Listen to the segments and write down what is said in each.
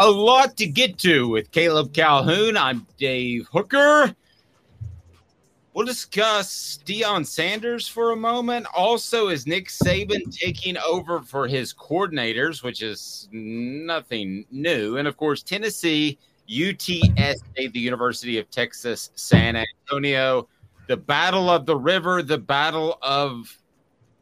A lot to get to with Caleb Calhoun. I'm Dave Hooker. We'll discuss Deion Sanders for a moment. Also, is Nick Saban taking over for his coordinators, which is nothing new. And of course, Tennessee, UTSA, the University of Texas, San Antonio, the battle of the river, the battle of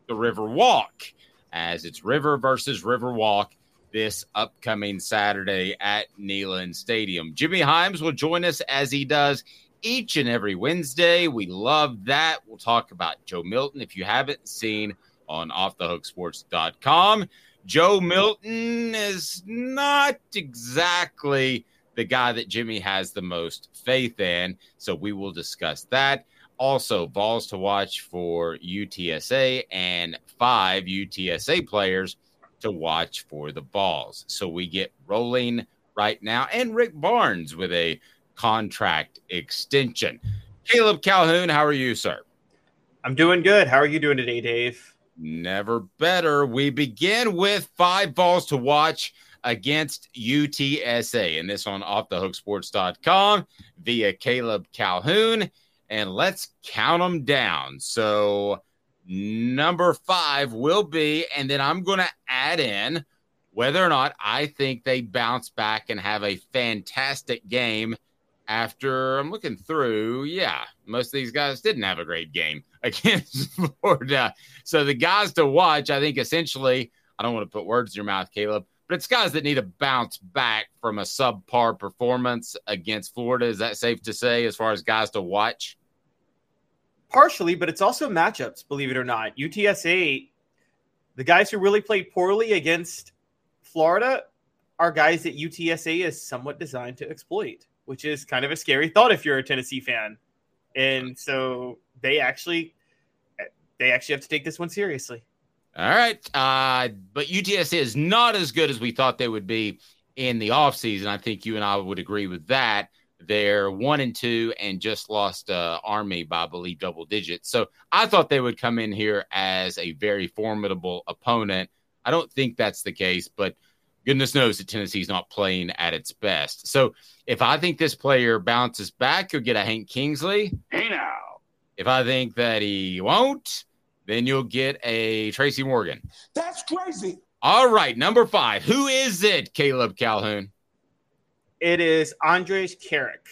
the River Walk, as it's river versus river walk this upcoming Saturday at Neyland Stadium. Jimmy Hyams will join us as he does each and every Wednesday. We love that. We'll talk about Joe Milton if you haven't seen on offthehooksports.com. Joe Milton is not exactly the guy that Jimmy has the most faith in, so we will discuss that. Also, Vols to watch for UTSA and five UTSA players to watch for the Vols. So we get rolling right now. And Rick Barnes with a contract extension. Caleb Calhoun, how are you, sir? I'm doing good. How are you doing today, Dave? Never better. We begin with five Vols to watch against UTSA, and this on offthehooksports.com via Caleb Calhoun. And let's count them down. So, number five will be, and then I'm going to add in whether or not I think they bounce back and have a fantastic game after I'm looking through. Yeah, most of these guys didn't have a great game against Florida. So, the guys to watch, I think essentially, I don't want to put words in your mouth, Caleb, but it's guys that need to bounce back from a subpar performance against Florida. Is that safe to say as far as guys to watch? Partially, but it's also matchups, believe it or not. UTSA, the guys who really played poorly against Florida are guys that UTSA is somewhat designed to exploit, which is kind of a scary thought if you're a Tennessee fan. And so they actually they actually have to take this one seriously. All right. Uh, but UTSA is not as good as we thought they would be in the offseason. I think you and I would agree with that. They're one and two and just lost uh, Army by, I believe, double digits. So I thought they would come in here as a very formidable opponent. I don't think that's the case, but goodness knows that Tennessee's not playing at its best. So if I think this player bounces back, you'll get a Hank Kingsley. Hey now. If I think that he won't, then you'll get a Tracy Morgan. That's crazy. All right, number five. Who is it, Caleb Calhoun? It is Andrej Karic.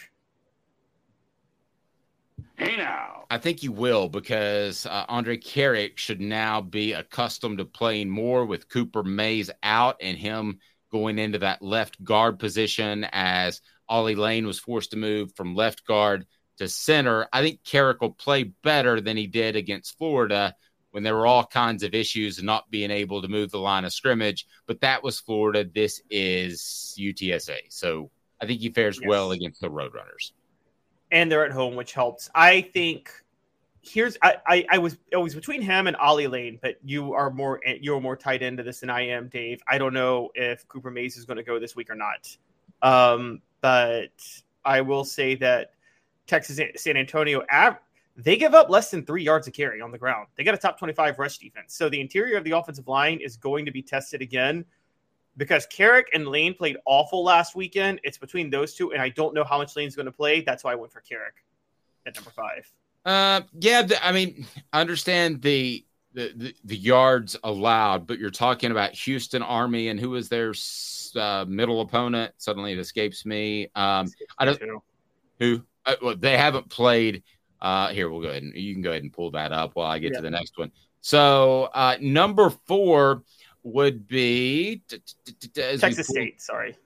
Hey now. I think you will because uh, Andrej Karic should now be accustomed to playing more with Cooper Mays out and him going into that left guard position as Ollie Lane was forced to move from left guard to center. I think Karic will play better than he did against Florida when there were all kinds of issues not being able to move the line of scrimmage. But that was Florida. This is UTSA. So I think he fares yes. well against the Roadrunners and they're at home, which helps. I think here's I, I, I was it was between him and Ollie Lane, but you are more you're more tied into this than I am, Dave. I don't know if Cooper Mays is going to go this week or not. Um, but I will say that Texas San Antonio they give up less than three yards of carry on the ground. They got a top 25 rush defense. So the interior of the offensive line is going to be tested again because Karic and Lane played awful last weekend. It's between those two, and I don't know how much Lane's going to play. That's why I went for Karic at number five. Uh, yeah, I mean, I understand the, the the, the yards allowed, but you're talking about Houston Army and who is their uh, middle opponent? Suddenly, it escapes me. Um, I don't who. Uh, well, they haven't played. Uh, here we'll go ahead and you can go ahead and pull that up while I get yeah. to the next one. So uh, number four would be Texas State. Sorry.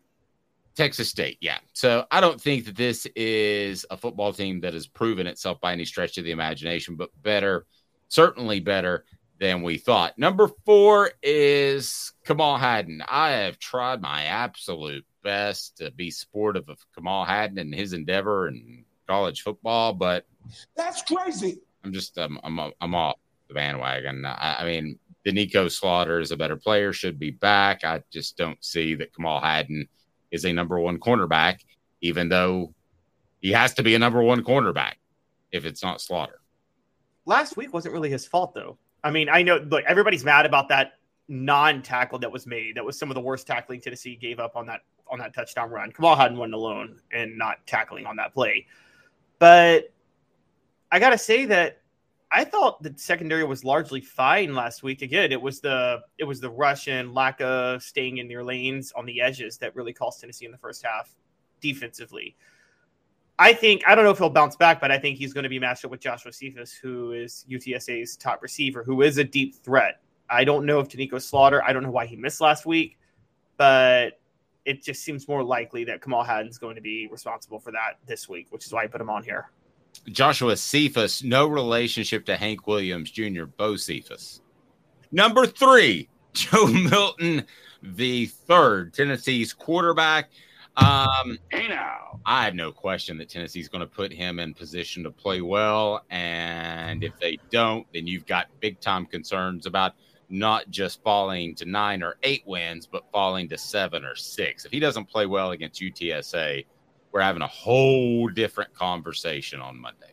Texas State, yeah. So I don't think that this is a football team that has proven itself by any stretch of the imagination, but better, certainly better than we thought. Number four is Kamal Hadden. I have tried my absolute best to be supportive of Kamal Hadden and his endeavor in college football, but that's crazy. I'm just I'm I'm, I'm off the bandwagon. I, I mean, Doneiko Slaughter is a better player, should be back. I just don't see that Kamal Hadden is a number one cornerback, even though he has to be a number one cornerback if it's not Slaughter. Last week wasn't really his fault, though. I mean, I know, look, everybody's mad about that non tackle that was made. That was some of the worst tackling Tennessee gave up on that on that touchdown run. Kamal Hadden went alone and not tackling on that play. But I got to say that I thought the secondary was largely fine last week. Again, it was the it was the rush and lack of staying in their lanes on the edges that really cost Tennessee in the first half defensively. I think I don't know if he'll bounce back, but I think he's going to be matched up with Joshua Cephus, who is UTSA's top receiver, who is a deep threat. I don't know if Doneiko Slaughter. I don't know why he missed last week, but it just seems more likely that Kamal Hadden's going to be responsible for that this week, which is why I put him on here. Joshua Cephus, no relationship to Hank Williams Jr., Bocephus. Number three, Joe Milton, the third, Tennessee's quarterback. Um, hey now. I have no question that Tennessee's going to put him in position to play well. And if they don't, then you've got big time concerns about not just falling to nine or eight wins, but falling to seven or six. If he doesn't play well against UTSA, we're having a whole different conversation on Monday.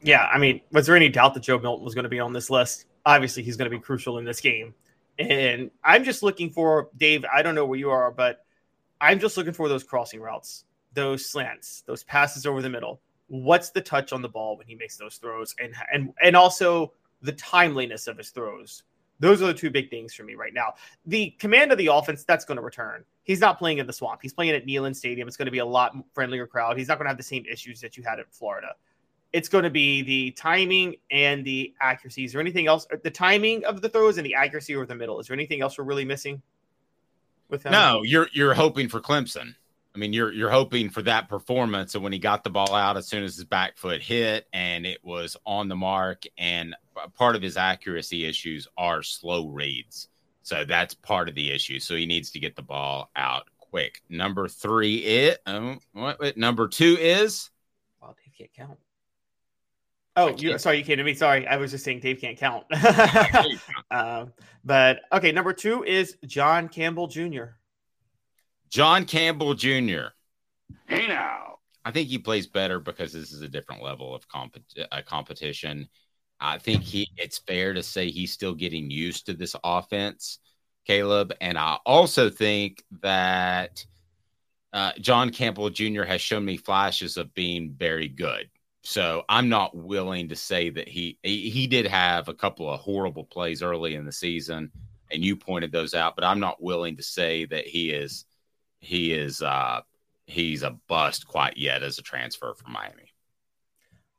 Yeah, I mean, was there any doubt that Joe Milton was going to be on this list? Obviously, he's going to be crucial in this game. And I'm just looking for Dave. I don't know where you are, but I'm just looking for those crossing routes, those slants, those passes over the middle. What's the touch on the ball when he makes those throws, and and and also the timeliness of his throws. Those are the two big things for me right now. The command of the offense that's going to return. He's not playing in the swamp. He's playing at Neyland Stadium. It's going to be a lot friendlier crowd. He's not going to have the same issues that you had in Florida. It's going to be the timing and the accuracy. Is there anything else? The timing of the throws and the accuracy over the middle. Is there anything else we're really missing with him? No, you're you're hoping for Clemson. I mean, you're you're hoping for that performance. And when he got the ball out as soon as his back foot hit and it was on the mark, and part of his accuracy issues are slow reads. So that's part of the issue. So he needs to get the ball out quick. Number three is um, what, what, number two is. Well, Dave can't count. Oh, you, sorry, you came to me. Sorry, I was just saying Dave can't count. um, but okay, number two is John Campbell Jr. John Campbell Jr. Hey now. I think he plays better because this is a different level of comp- uh, competition. I think he it's fair to say he's still getting used to this offense, Caleb. And I also think that uh, John Campbell Jr. has shown me flashes of being very good. So I'm not willing to say that he, he he did have a couple of horrible plays early in the season, and you pointed those out. But I'm not willing to say that he is he is uh he's a bust quite yet as a transfer from Miami.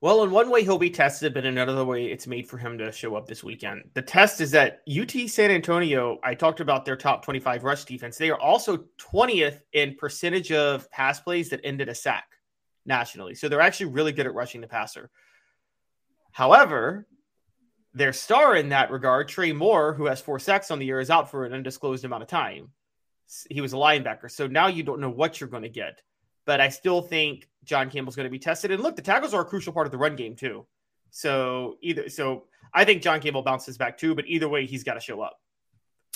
Well, in one way he'll be tested, but in another way it's made for him to show up this weekend. The test is that UT San Antonio, I talked about their top 25 rush defense. They are also 20th in percentage of pass plays that ended a sack nationally. So they're actually really good at rushing the passer. However, their star in that regard, Trey Moore, who has four sacks on the year, is out for an undisclosed amount of time. He was a linebacker. So now you don't know what you're going to get. But I still think John Campbell's going to be tested. And look, the tackles are a crucial part of the run game, too. So either so I think John Campbell bounces back too, but either way, he's got to show up.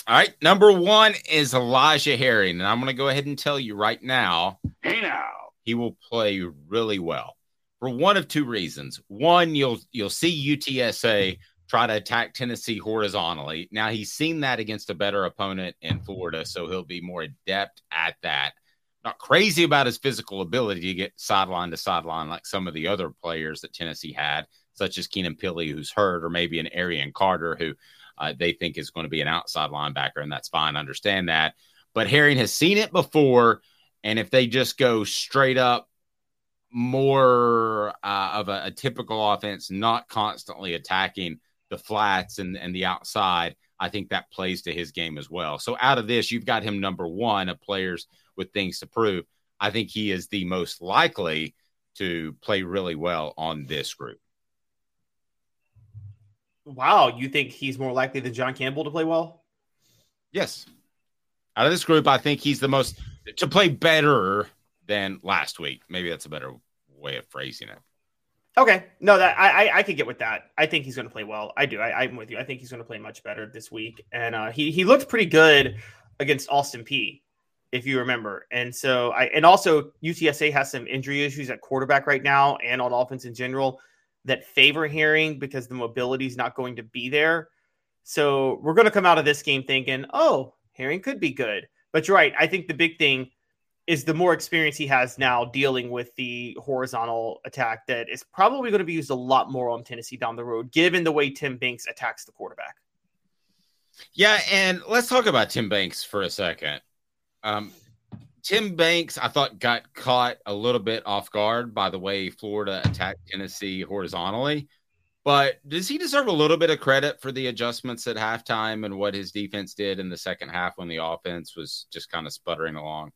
All right. Number one is Elijah Herring. And I'm going to go ahead and tell you right now. Hey now. He will play really well for one of two reasons. One, you'll you'll see UTSA try to attack Tennessee horizontally. Now he's seen that against a better opponent in Florida, so he'll be more adept at that. Not crazy about his physical ability to get sideline to sideline like some of the other players that Tennessee had, such as Keenan Pili, who's hurt, or maybe an Arion Carter, who uh, they think is going to be an outside linebacker, and that's fine. Understand that. But Herring has seen it before, and if they just go straight up more uh, of a, a, typical offense, not constantly attacking the flats and, and the outside, I think that plays to his game as well. So out of this, you've got him number one of players with things to prove. I think he is the most likely to play really well on this group. Wow, you think he's more likely than John Campbell to play well? Yes. Out of this group, I think he's the most to play better than last week. Maybe that's a better way of phrasing it. Okay, no, that I I, I could get with that. I think he's going to play well. I do. I, am with you. I think he's going to play much better this week, and uh, he he looked pretty good against Austin Peay, if you remember. And so I and also UTSA has some injury issues at quarterback right now and on offense in general that favor Herring because the mobility is not going to be there. So we're going to come out of this game thinking, oh, Herring could be good. But you're right. I think the big thing is the more experience he has now dealing with the horizontal attack that is probably going to be used a lot more on Tennessee down the road, given the way Tim Banks attacks the quarterback. Yeah, and let's talk about Tim Banks for a second. Um, Tim Banks, I thought, got caught a little bit off guard by the way Florida attacked Tennessee horizontally. But does he deserve a little bit of credit for the adjustments at halftime and what his defense did in the second half when the offense was just kind of sputtering along?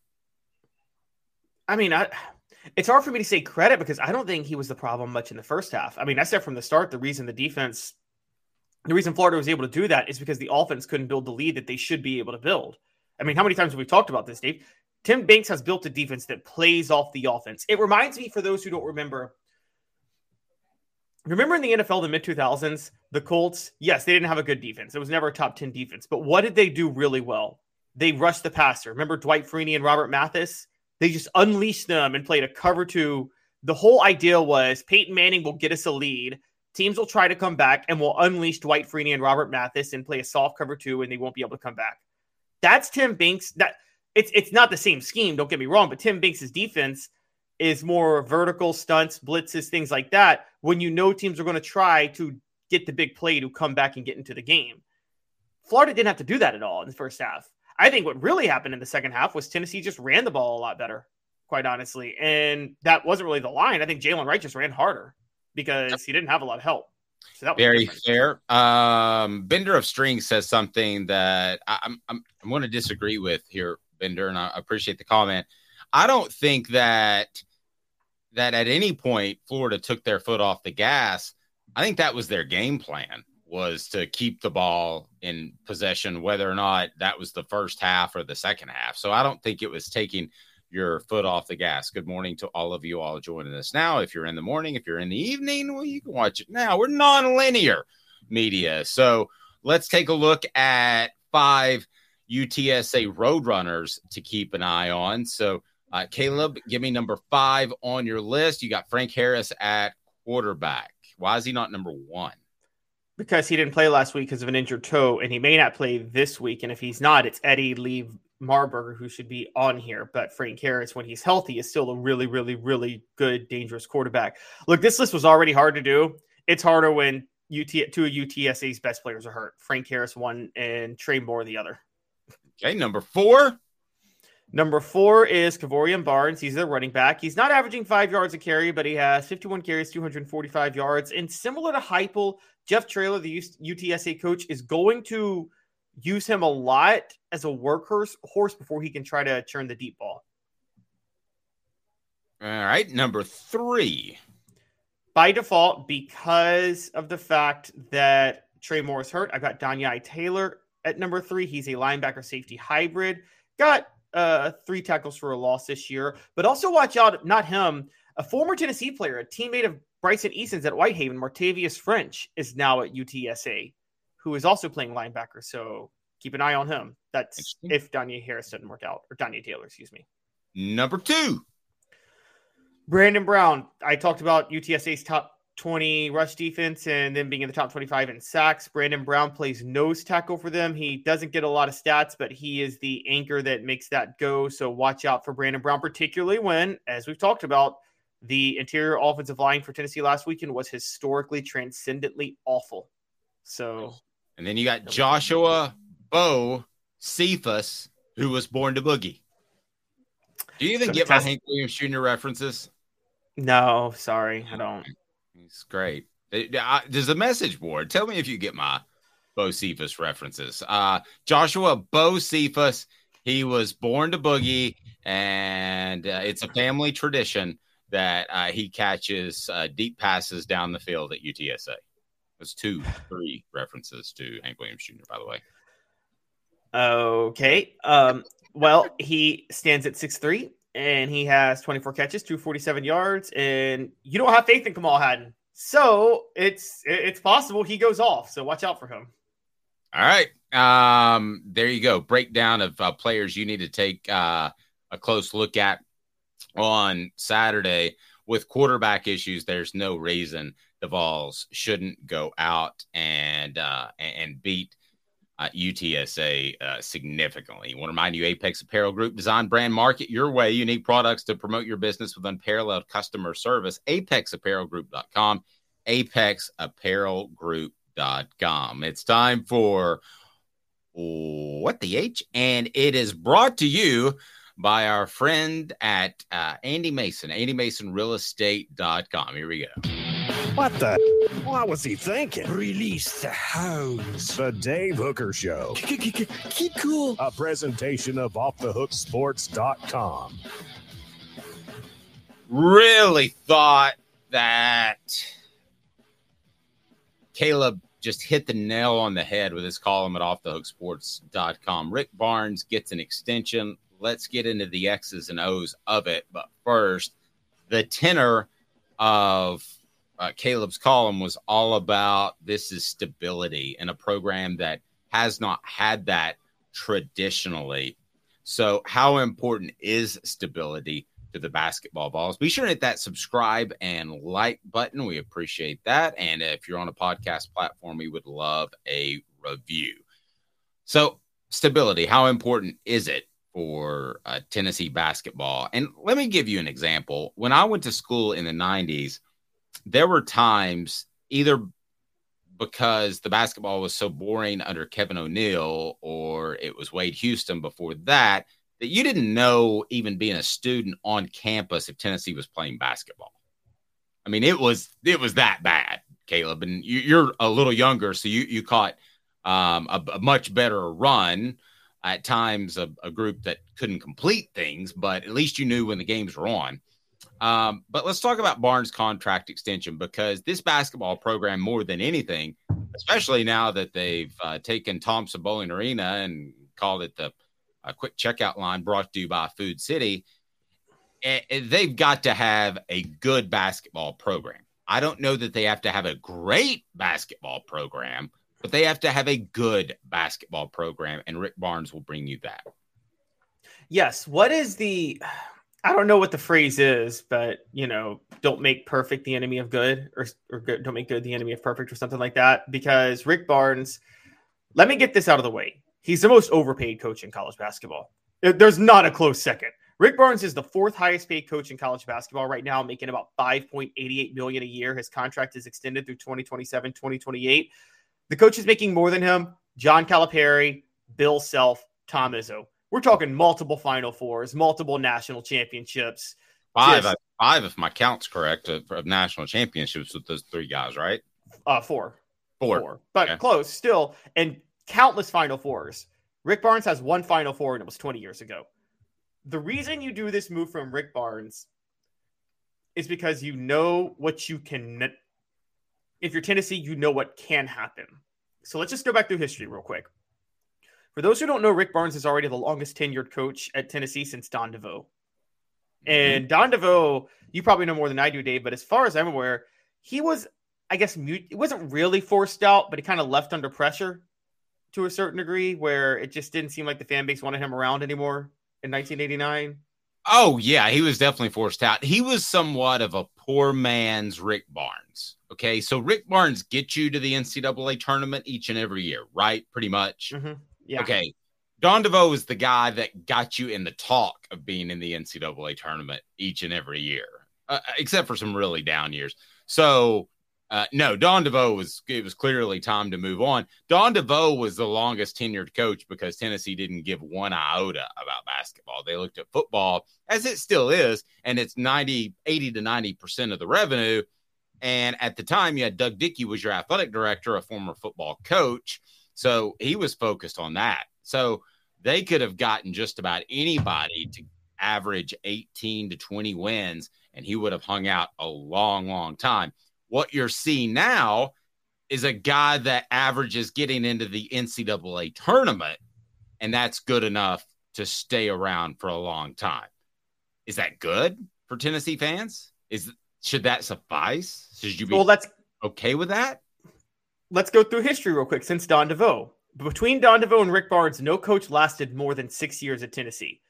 I mean, I, it's hard for me to say credit because I don't think he was the problem much in the first half. I mean, I said from the start the reason the defense, the reason Florida was able to do that is because the offense couldn't build the lead that they should be able to build. I mean, how many times have we talked about this, Dave? Tim Banks has built a defense that plays off the offense. It reminds me, for those who don't remember, remember in the NFL, the mid 2000s, the Colts, yes, they didn't have a good defense. It was never a top 10 defense. But what did they do really well? They rushed the passer. Remember Dwight Freeney and Robert Mathis? They just unleashed them and played a cover two. The whole idea was Peyton Manning will get us a lead. Teams will try to come back and we'll unleash Dwight Freeney and Robert Mathis and play a soft cover two, and they won't be able to come back. That's Tim Banks. That it's it's not the same scheme. Don't get me wrong, but Tim Banks' defense is more vertical stunts, blitzes, things like that. When you know teams are going to try to get the big play to come back and get into the game, Florida didn't have to do that at all in the first half. I think what really happened in the second half was Tennessee just ran the ball a lot better, quite honestly, and that wasn't really the line. I think Jaylen Wright just ran harder because he didn't have a lot of help. So that was very different. fair. Um, Bender of String says something that I, I'm I'm I'm going to disagree with here, Bender, and I appreciate the comment. I don't think that that at any point Florida took their foot off the gas. I think that was their game plan was to keep the ball in possession, whether or not that was the first half or the second half. So I don't think it was taking your foot off the gas. Good morning to all of you all joining us now. If you're in the morning, if you're in the evening, well, you can watch it now. We're non-linear media. So let's take a look at five UTSA Roadrunners to keep an eye on. So, uh, Caleb, give me number five on your list. You got Frank Harris at quarterback. Why is he not number one? Because he didn't play last week because of an injured toe, and he may not play this week. And if he's not, it's Eddie Lee Marburger, who should be on here, but Frank Harris, when he's healthy, is still a really, really, really good, dangerous quarterback. Look, this list was already hard to do. It's harder when UT two of UTSA's best players are hurt. Frank Harris one and Trey Moore the other. Okay, number four. Number four is Kevorian Barnes. He's their running back. He's not averaging five yards a carry, but he has 51 carries, 245 yards. And similar to Heupel, Jeff Traylor, the UTSA coach, is going to use him a lot as a workhorse horse before he can try to churn the deep ball. All right, number three. By default, because of the fact that Trey Moore is hurt, I've got Danye Taylor at number three. He's a linebacker safety hybrid. Got uh, three tackles for a loss this year, but also watch out, not him, a former Tennessee player, a teammate of Bryson Eason's at Whitehaven, Martavius French, is now at UTSA, who is also playing linebacker. So keep an eye on him. That's if Danye Harris doesn't work out, or Danye Taylor, excuse me. Number two. Brandon Brown. I talked about UTSA's top 20 rush defense and then being in the top 25 in sacks. Brandon Brown plays nose tackle for them. He doesn't get a lot of stats, but he is the anchor that makes that go. So watch out for Brandon Brown, particularly when, as we've talked about, the interior offensive line for Tennessee last weekend was historically transcendently awful. So, and then you got Joshua Bo Cephas, who was born to boogie. Do you even so get my Hank Williams Jr. references? No, sorry, I don't. He's great. There's a message board. Tell me if you get my Bocephus references. Uh, Joshua Bocephus, he was born to boogie, and uh, it's a family tradition that uh, he catches uh, deep passes down the field at UTSA. There's two, three references to Hank Williams Jr. By the way. Okay. Um, well, he stands at six three, and he has 24 catches, 247 yards, and you don't have faith in Kamal Hadden. So it's it's possible he goes off. So watch out for him. All right. Um, there you go. Breakdown of uh, players you need to take uh, a close look at on Saturday with quarterback issues. There's no reason the Vols shouldn't go out and uh, and beat uh, UTSA uh, significantly. I want to remind you, Apex Apparel Group design brand market your way. Unique products to promote your business with unparalleled customer service. ApexApparelGroup.com. ApexApparelGroup.com. It's time for what the H, and it is brought to you by our friend at uh, Andy Mason, AndyMasonRealEstate.com. Here we go. What the? What was he thinking? Release the hounds. The Dave Hooker Show. Keep cool. A presentation of OffTheHookSports.com. Really thought that Caleb just hit the nail on the head with his column at OffTheHookSports.com. Rick Barnes gets an extension. Let's get into the X's and O's of it. But first, the tenor of uh, Caleb's column was all about this is stability in a program that has not had that traditionally. So, how important is stability to the basketball Vols? Be sure to hit that subscribe and like button. We appreciate that. And if you're on a podcast platform, we would love a review. So, stability, how important is it for uh, Tennessee basketball? And let me give you an example. When I went to school in the 90s, there were times either because the basketball was so boring under Kevin O'Neill or it was Wade Houston before that that you didn't know even being a student on campus if Tennessee was playing basketball. I mean, it was it was that bad, Caleb, and you, are a little younger, so you you caught um, a, a, much better run at times. A, a group that couldn't complete things, but at least you knew when the games were on. Um, but let's talk about Barnes' contract extension because this basketball program, more than anything, especially now that they've uh, taken Thompson-Boling Arena and called it the uh, quick checkout line brought to you by Food City, and eh, eh, they've got to have a good basketball program. I don't know that they have to have a great basketball program, but they have to have a good basketball program, and Rick Barnes will bring you that. Yes. What is the I don't know what the phrase is, but you know, don't make perfect the enemy of good, or or good, don't make good the enemy of perfect, or something like that. Because Rick Barnes, let me get this out of the way. He's the most overpaid coach in college basketball. There's not a close second. Rick Barnes is the fourth highest paid coach in college basketball right now, making about 5.88 million a year. His contract is extended through 2027, 2028. The coach is making more than him. John Calipari, Bill Self, Tom Izzo. We're talking multiple Final Fours, multiple national championships. Five, Just- five, if my count's correct, of, of national championships with those three guys, right? Uh, four. Four. But Okay. close still. And countless Final Fours. Rick Barnes has one Final Four, and it was 20 years ago. The reason you do this move from Rick Barnes is because you know what you can. If you're Tennessee, you know what can happen. So let's just go back through history real quick. For those who don't know, Rick Barnes is already the longest tenured coach at Tennessee since Don DeVoe. Mm-hmm. And Don DeVoe, you probably know more than I do, Dave, but as far as I'm aware, he was, I guess, mute. It wasn't really forced out, but he kind of left under pressure to a certain degree where it just didn't seem like the fan base wanted him around anymore in 1989. Oh yeah, he was definitely forced out. He was somewhat of a poor man's Rick Barnes. Okay, so Rick Barnes gets you to the NCAA tournament each and every year, right? Pretty much. Yeah. Okay. Don DeVoe is the guy that got you in the talk of being in the NCAA tournament each and every year, uh, except for some really down years. So, uh, no, Don DeVoe was it was clearly time to move on. Don DeVoe was the longest tenured coach because Tennessee didn't give one iota about basketball. They looked at football as it still is, and it's 90, 80 to 90% of the revenue. And at the time, you had Doug Dickey was your athletic director, a former football coach. So he was focused on that. So they could have gotten just about anybody to average 18 to 20 wins, and he would have hung out a long, long time. What you're seeing now is a guy that averages getting into the NCAA tournament, and that's good enough to stay around for a long time. Is that good for Tennessee fans? Is should that suffice? Should you be Well, let's okay with that? let's go through history real quick since Don DeVoe. Between Don DeVoe and Rick Barnes, no coach lasted more than six years at Tennessee.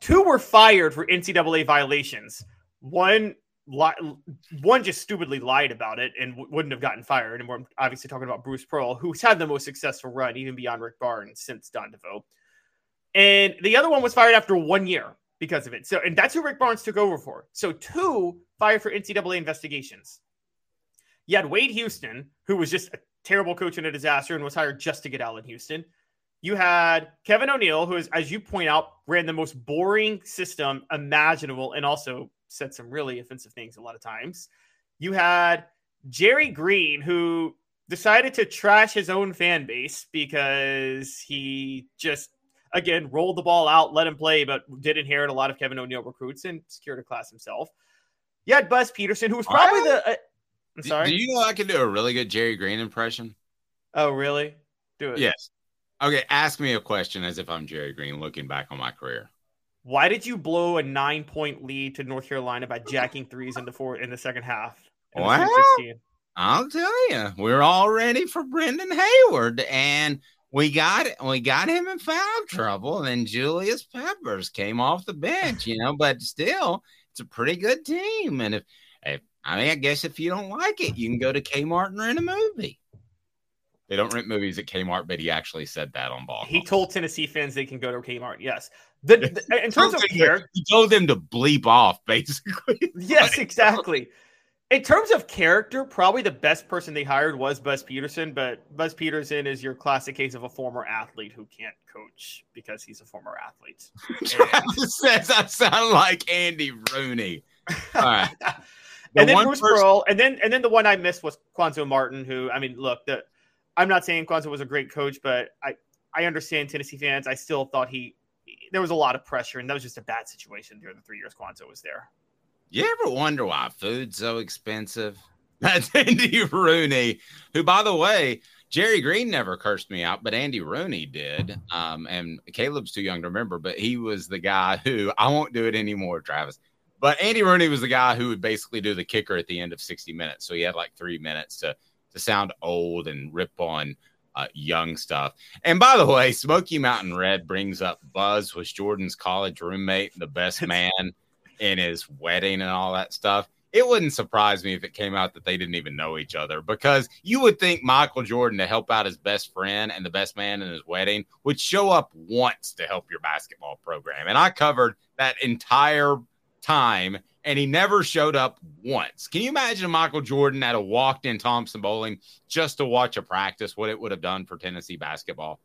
Two were fired for NCAA violations. One, one just stupidly lied about it and w- wouldn't have gotten fired. And we're obviously talking about Bruce Pearl, who's had the most successful run, even beyond Rick Barnes, since Don DeVoe. And the other one was fired after one year because of it. So, and that's who Rick Barnes took over for. So, two fired for NCAA investigations. You had Wade Houston, who was just a terrible coach and a disaster and was hired just to get Allan Houston. You had Kevin O'Neill, who is, as you point out, ran the most boring system imaginable and also said some really offensive things a lot of times. You had Jerry Green, who decided to trash his own fan base because he just, again, rolled the ball out, let him play, but did inherit a lot of Kevin O'Neill recruits and secured a class himself. You had Buzz Peterson, who was probably the. Uh, I'm Do- sorry. Do you know I can do a really good Jerry Green impression? Oh, really? Do it. Yes. Okay, ask me a question as if I'm Jerry Green looking back on my career. Why did you blow a nine point lead to North Carolina by jacking threes in the four in the second half? Well, I'll tell you, we're all ready for Brendan Haywood, and we got we got him in foul trouble. And then Julius Peppers came off the bench, you know, but still, it's a pretty good team. And if, if I mean, I guess if you don't like it, you can go to Kmart and rent a movie. They don't rent movies at Kmart, but he actually said that on ball. He told Tennessee fans they can go to Kmart. Yes. The, the- in terms of character, he told them to bleep off, basically. yes, exactly. In terms of character, probably the best person they hired was Buzz Peterson, but Buzz Peterson is your classic case of a former athlete who can't coach because he's a former athlete. Travis says I sound like Andy Rooney. All right. The and then one Bruce person- Pearl, and then and then the one I missed was Cuonzo Martin, who I mean, look, the I'm not saying Cuonzo was a great coach, but I I understand Tennessee fans. I still thought he there was a lot of pressure, and that was just a bad situation during the three years Cuonzo was there. You ever wonder why food's so expensive? That's Andy Rooney, who, by the way, Jerry Green never cursed me out, but Andy Rooney did. Um, and Caleb's too young to remember, but he was the guy who I won't do it anymore, Travis. But Andy Rooney was the guy who would basically do the kicker at the end of 60 minutes. So he had like three minutes to to sound old and rip on uh, young stuff. And by the way, Smoky Mountain Red brings up Buzz was Jordan's college roommate, the best man in his wedding and all that stuff. it wouldn't surprise me if it came out that they didn't even know each other because you would think Michael Jordan to help out his best friend and the best man in his wedding would show up once to help your basketball program. And I covered that entire time and he never showed up once. Can you imagine Michael Jordan had a walked in Thompson-Boling just to watch a practice, what it would have done for Tennessee basketball?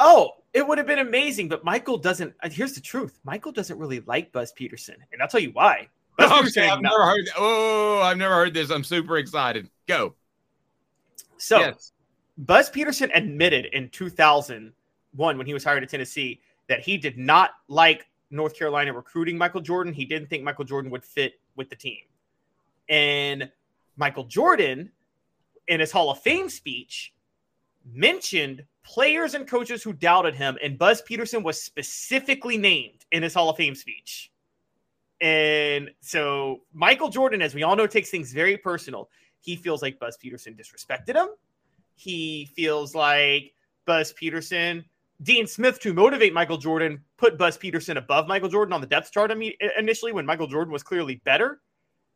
Oh, it would have been amazing, but Michael doesn't. Here's the truth: Michael doesn't really like Buzz Peterson, and I'll tell you why. Buzz Okay, Peterson, I've never heard. Oh, I've never heard this. I'm super excited. Go. So, Yes. Buzz Peterson admitted in 2001 when he was hired at Tennessee that he did not like North Carolina recruiting Michael Jordan. He didn't think Michael Jordan would fit with the team. And Michael Jordan, in his Hall of Fame speech, mentioned players and coaches who doubted him, and Buzz Peterson was specifically named in his Hall of Fame speech. And so Michael Jordan, as we all know, takes things very personal. He feels like Buzz Peterson disrespected him. He feels like Buzz Peterson, Dean Smith, to motivate Michael Jordan, put Buzz Peterson above Michael Jordan on the depth chart initially when Michael Jordan was clearly better.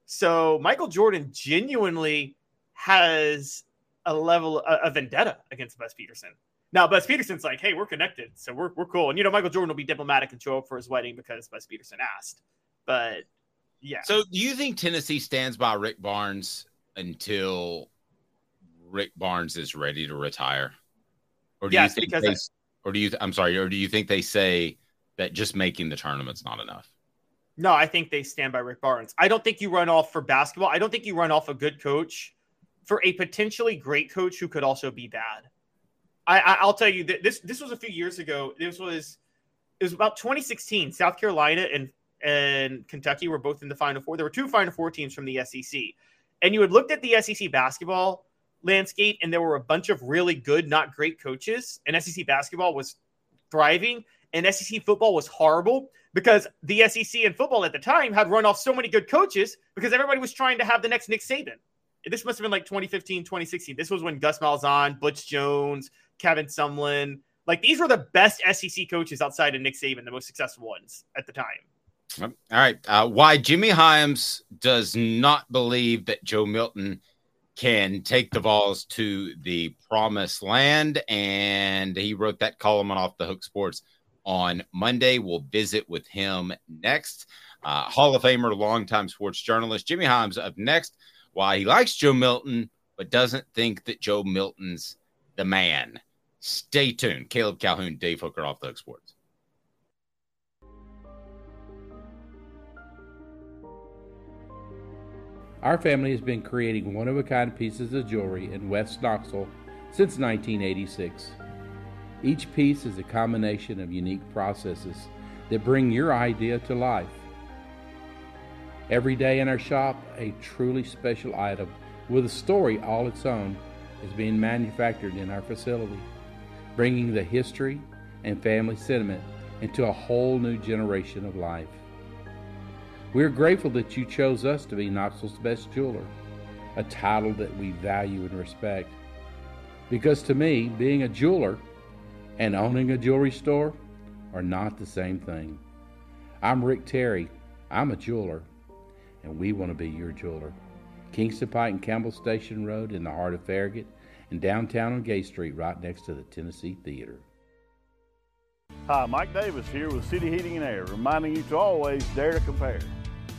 So Michael Jordan genuinely has a level of vendetta against Buzz Peterson. Now, Buzz Peterson's like, hey, we're connected, so we're, we're cool. And, you know, Michael Jordan will be diplomatic and show up for his wedding because Buzz Peterson asked. But, yeah. So, do you think Tennessee stands by Rick Barnes until Rick Barnes is ready to retire, or do Yes, you think because they, or do you? I'm sorry, or do you think they say that just making the tournament's not enough? No, I think they stand by Rick Barnes. I don't think you run off for basketball. I don't think you run off a good coach for a potentially great coach who could also be bad. I, I I'll tell you that this this was a few years ago. This was it was about 2016. South Carolina and and Kentucky were both in the Final Four. There were two Final Four teams from the SEC, and you had looked at the SEC basketball landscape, and there were a bunch of really good, not great coaches. And SEC basketball was thriving, and SEC football was horrible because the SEC and football at the time had run off so many good coaches because everybody was trying to have the next Nick Saban. This must have been like 2015, 2016. This was when Gus Malzahn, Butch Jones, Kevin Sumlin, like these were the best SEC coaches outside of Nick Saban, the most successful ones at the time. All right. Uh, why Jimmy Hyams does not believe that Joe Milton can take the Vols to the promised land. And he wrote that column on Off the Hook Sports on Monday. We'll visit with him next. Uh, Hall of Famer, longtime sports journalist Jimmy Hyams up next. Why he likes Joe Milton, but doesn't think that Joe Milton's the man. Stay tuned. Caleb Calhoun, Dave Hooker, Off the Hook Sports. Our family has been creating one of a kind pieces of jewelry in West Knoxville since 1986. Each piece is a combination of unique processes that bring your idea to life. Every day in our shop, a truly special item with a story all its own is being manufactured in our facility, bringing the history and family sentiment into a whole new generation of life. We are grateful that you chose us to be Knoxville's best jeweler, a title that we value and respect. Because to me, being a jeweler and owning a jewelry store are not the same thing. I'm Rick Terry. I'm a jeweler, and we want to be your jeweler. Kingston Pike and Campbell Station Road in the heart of Farragut, and downtown on Gay Street, right next to the Tennessee Theater. Hi, Mike Davis here with City Heating and Air, reminding you to always dare to compare.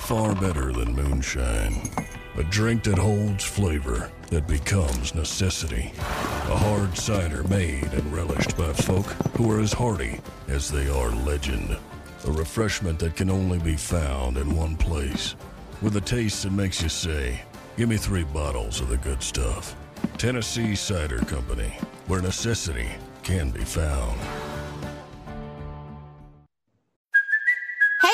far better than moonshine. A drink that holds flavor that becomes necessity. A hard cider made and relished by folk who are as hearty as they are legend. A refreshment that can only be found in one place. With a taste that makes you say, Give me three bottles of the good stuff. Tennessee Cider Company, where necessity can be found.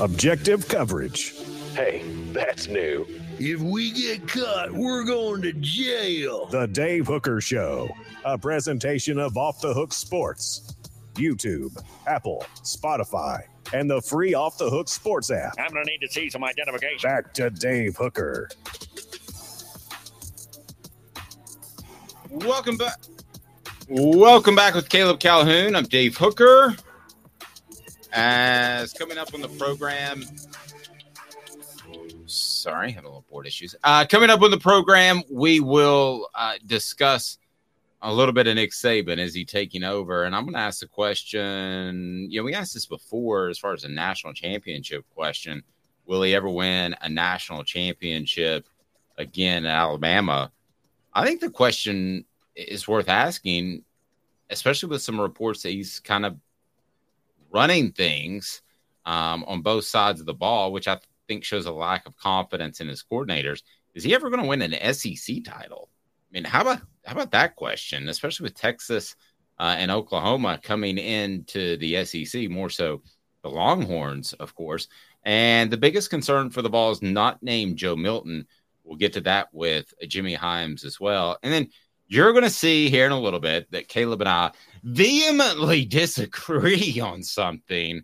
Objective coverage. Hey, that's new. If we get caught, we're going to jail. The Dave Hooker Show, a presentation of Off the Hook Sports. YouTube, Apple, Spotify, and the free Off the Hook Sports app. I'm going to need to see some identification. Back to Dave Hooker. Welcome back. Welcome back with Caleb Calhoun. I'm Dave Hooker. As coming up on the program, sorry, had a little board issues. Uh, coming up on the program, we will uh, discuss a little bit of Nick Saban. Is he taking over? And I'm going to ask the question. You know, we asked this before as far as a national championship question. Will he ever win a national championship again in Alabama? I think the question is worth asking, especially with some reports that he's kind of running things um, on both sides of the ball, which I think shows a lack of confidence in his coordinators. Is he ever going to win an SEC title? I mean, how about how about that question, especially with Texas uh, and Oklahoma coming into the SEC, more so the Longhorns, of course. And the biggest concern for the ball is not named Joe Milton. We'll get to that with Jimmy Hyams as well. And then you're going to see here in a little bit that Caleb and I vehemently disagree on something,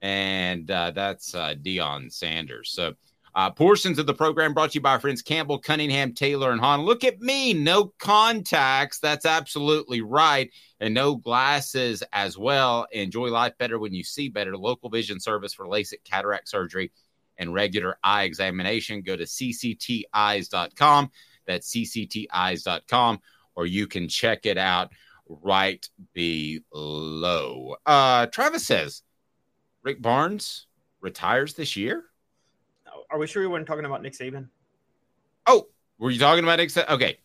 and uh, that's uh, Deion Sanders. So, uh, portions of the program brought to you by our friends Campbell, Cunningham, Taylor, and Hahn. Look at me, no contacts. That's absolutely right. And no glasses as well. Enjoy life better when you see better. Local vision service for LASIK cataract surgery and regular eye examination. Go to ccteyes.com. That's ccteyes.com, or you can check it out right below. Uh, Travis says Rick Barnes retires this year. Are we sure we weren't talking about Nick Saban? Oh, were you talking about Nick Saban? Okay.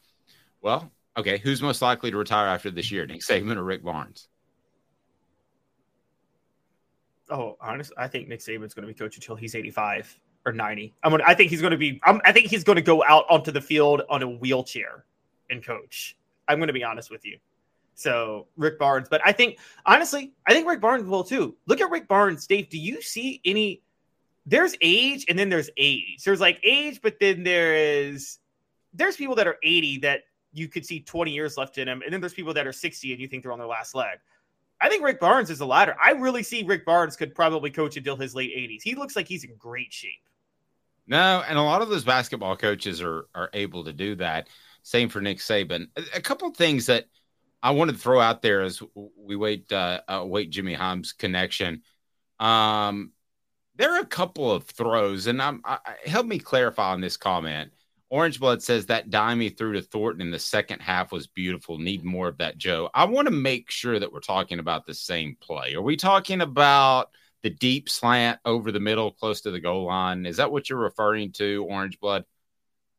Well, okay. Who's most likely to retire after this year, Nick Saban or Rick Barnes? Oh, honestly, I think Nick Saban's going to be coach until he's 85 or 90. I'm gonna, I think he's going to be. I'm, I think he's going to go out onto the field on a wheelchair and coach. I'm going to be honest with you. So Rick Barnes, but I think honestly, I think Rick Barnes will too. Look at Rick Barnes, Dave. Do you see any? There's age, and then there's age. There's like age, but then there is there's people that are 80 that you could see 20 years left in them, and then there's people that are 60 and you think they're on their last leg. I think Rick Barnes is the latter. I really see Rick Barnes could probably coach until his late 80s. He looks like he's in great shape. No, and a lot of those basketball coaches are are able to do that. Same for Nick Saban. A, a couple things that I wanted to throw out there as we wait uh, uh, wait Jimmy Hyams connection. Um, there are a couple of throws, and I'm I, help me clarify on this comment. Orange Blood says that dime he threw to Thornton in the second half was beautiful. Need more of that, Joe. I want to make sure that we're talking about the same play. Are we talking about the deep slant over the middle, close to the goal line? Is that what you're referring to, Orange Blood?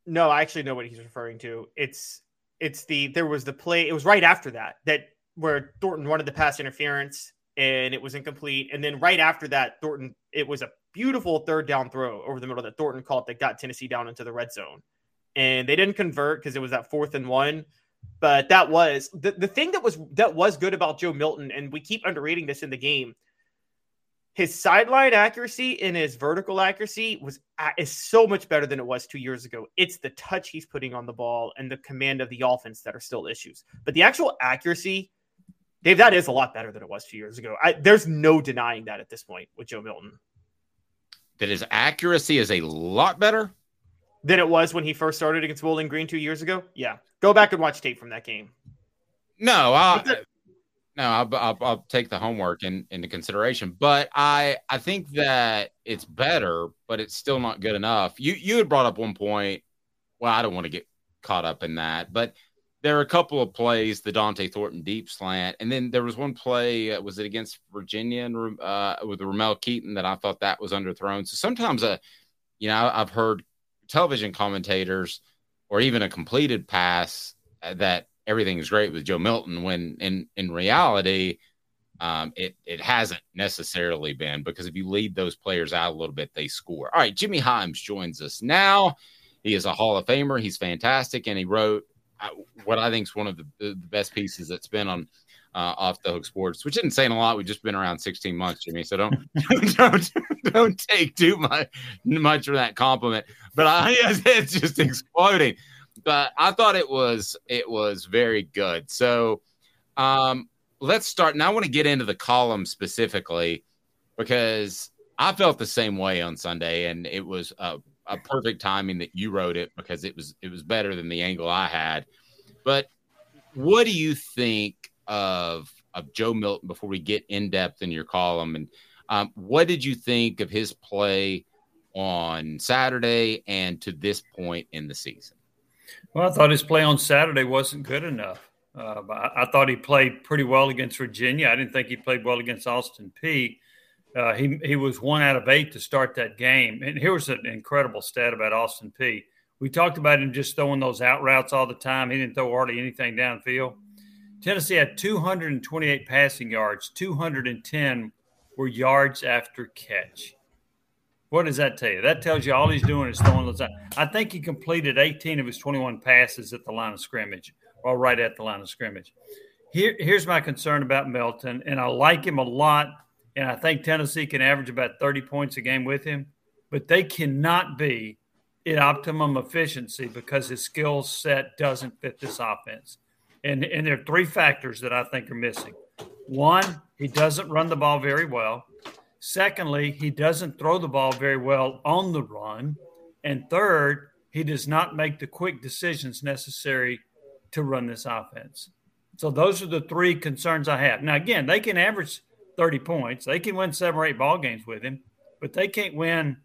No, I actually know what he's referring to. It's it's the there was the play. It was right after that that where Thornton wanted the pass interference and it was incomplete. And then right after that, Thornton it was a beautiful third down throw over the middle that Thornton caught that got Tennessee down into the red zone. And they didn't convert because it was that fourth and one. But that was the, the thing that was that was good about Joe Milton, and we keep underrating this in the game. His sideline accuracy and his vertical accuracy was is so much better than it was two years ago. It's the touch he's putting on the ball and the command of the offense that are still issues. But the actual accuracy, Dave, that is a lot better than it was two years ago. I, there's no denying that at this point with Joe Milton. that his accuracy is a lot better than it was when he first started against Bowling Green two years ago. Yeah, go back and watch tape from that game. No, I, no, I'll, I'll, I'll, take the homework in, into consideration, but I I think that it's better, but it's still not good enough. You you had brought up one point. Well, I don't want to get caught up in that, but there are a couple of plays, the Dont'e Thornton deep slant, and then there was one play. Uh, was it against Virginia and uh, with Ramel Keyton that I thought that was underthrown? So sometimes uh, you know, I've heard television commentators or even a completed pass uh, that everything is great with Joe Milton when in in reality um, it it hasn't necessarily been because if you lead those players out a little bit, they score. All right, Jimmy Hyams joins us now. He is a Hall of Famer. He's fantastic, and he wrote uh, what I think is one of the, the, best pieces that's been on uh, off the hook sports, which isn't saying a lot. We've just been around 16 months, Jimmy. So don't don't don't take too much much for that compliment. But I, it's just exploding but I thought it was it was very good. So um, let's start. Now I want to get into the column specifically because I felt the same way on Sunday, and it was a, a perfect timing that you wrote it because it was it was better than the angle I had. But what do you think of of Joe Milton before we get in depth in your column? And um, what did you think of his play on Saturday and to this point in the season? Well, I thought his play on Saturday wasn't good enough. Uh, I, I, thought he played pretty well against Virginia. I didn't think he played well against Austin Peay. Uh, he he was one out of eight to start that game. And here was an incredible stat about Austin Peay. We talked about him just throwing those out routes all the time. He didn't throw hardly anything downfield. Tennessee had 228 passing yards. 210 were yards after catch. What does that tell you? That tells you all he's doing is throwing those out. I think he completed 18 of his 21 passes at the line of scrimmage or right at the line of scrimmage. Here, here's my concern about Milton, and I like him a lot, and I think Tennessee can average about 30 points a game with him, but they cannot be at optimum efficiency because his skill set doesn't fit this offense. And, and there are three factors that I think are missing. One, he doesn't run the ball very well. Secondly, he doesn't throw the ball very well on the run. And third, he does not make the quick decisions necessary to run this offense. So those are the three concerns I have. Now, again, they can average 30 points. They can win seven or eight ball games with him, but they can't win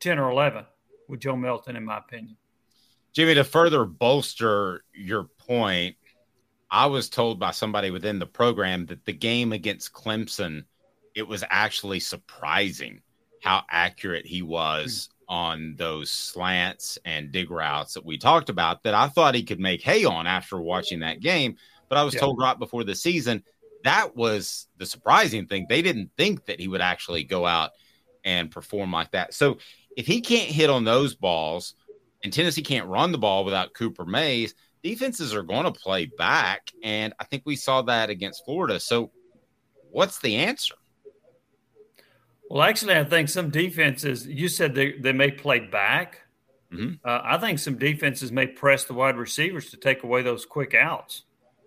10 or 11 with Joe Milton, in my opinion. Jimmy, to further bolster your point, I was told by somebody within the program that the game against Clemson it was actually surprising how accurate he was mm. on those slants and dig routes that we talked about that I thought he could make hay on after watching that game. But I was yeah. told right before the season that was the surprising thing. They didn't think that he would actually go out and perform like that. So if he can't hit on those balls and Tennessee can't run the ball without Cooper Mays, defenses are going to play back. And I think we saw that against Florida. So what's the answer? Well, actually, I think some defenses, you said they, they may play back. Mm-hmm. Uh, I think some defenses may press the wide receivers to take away those quick outs.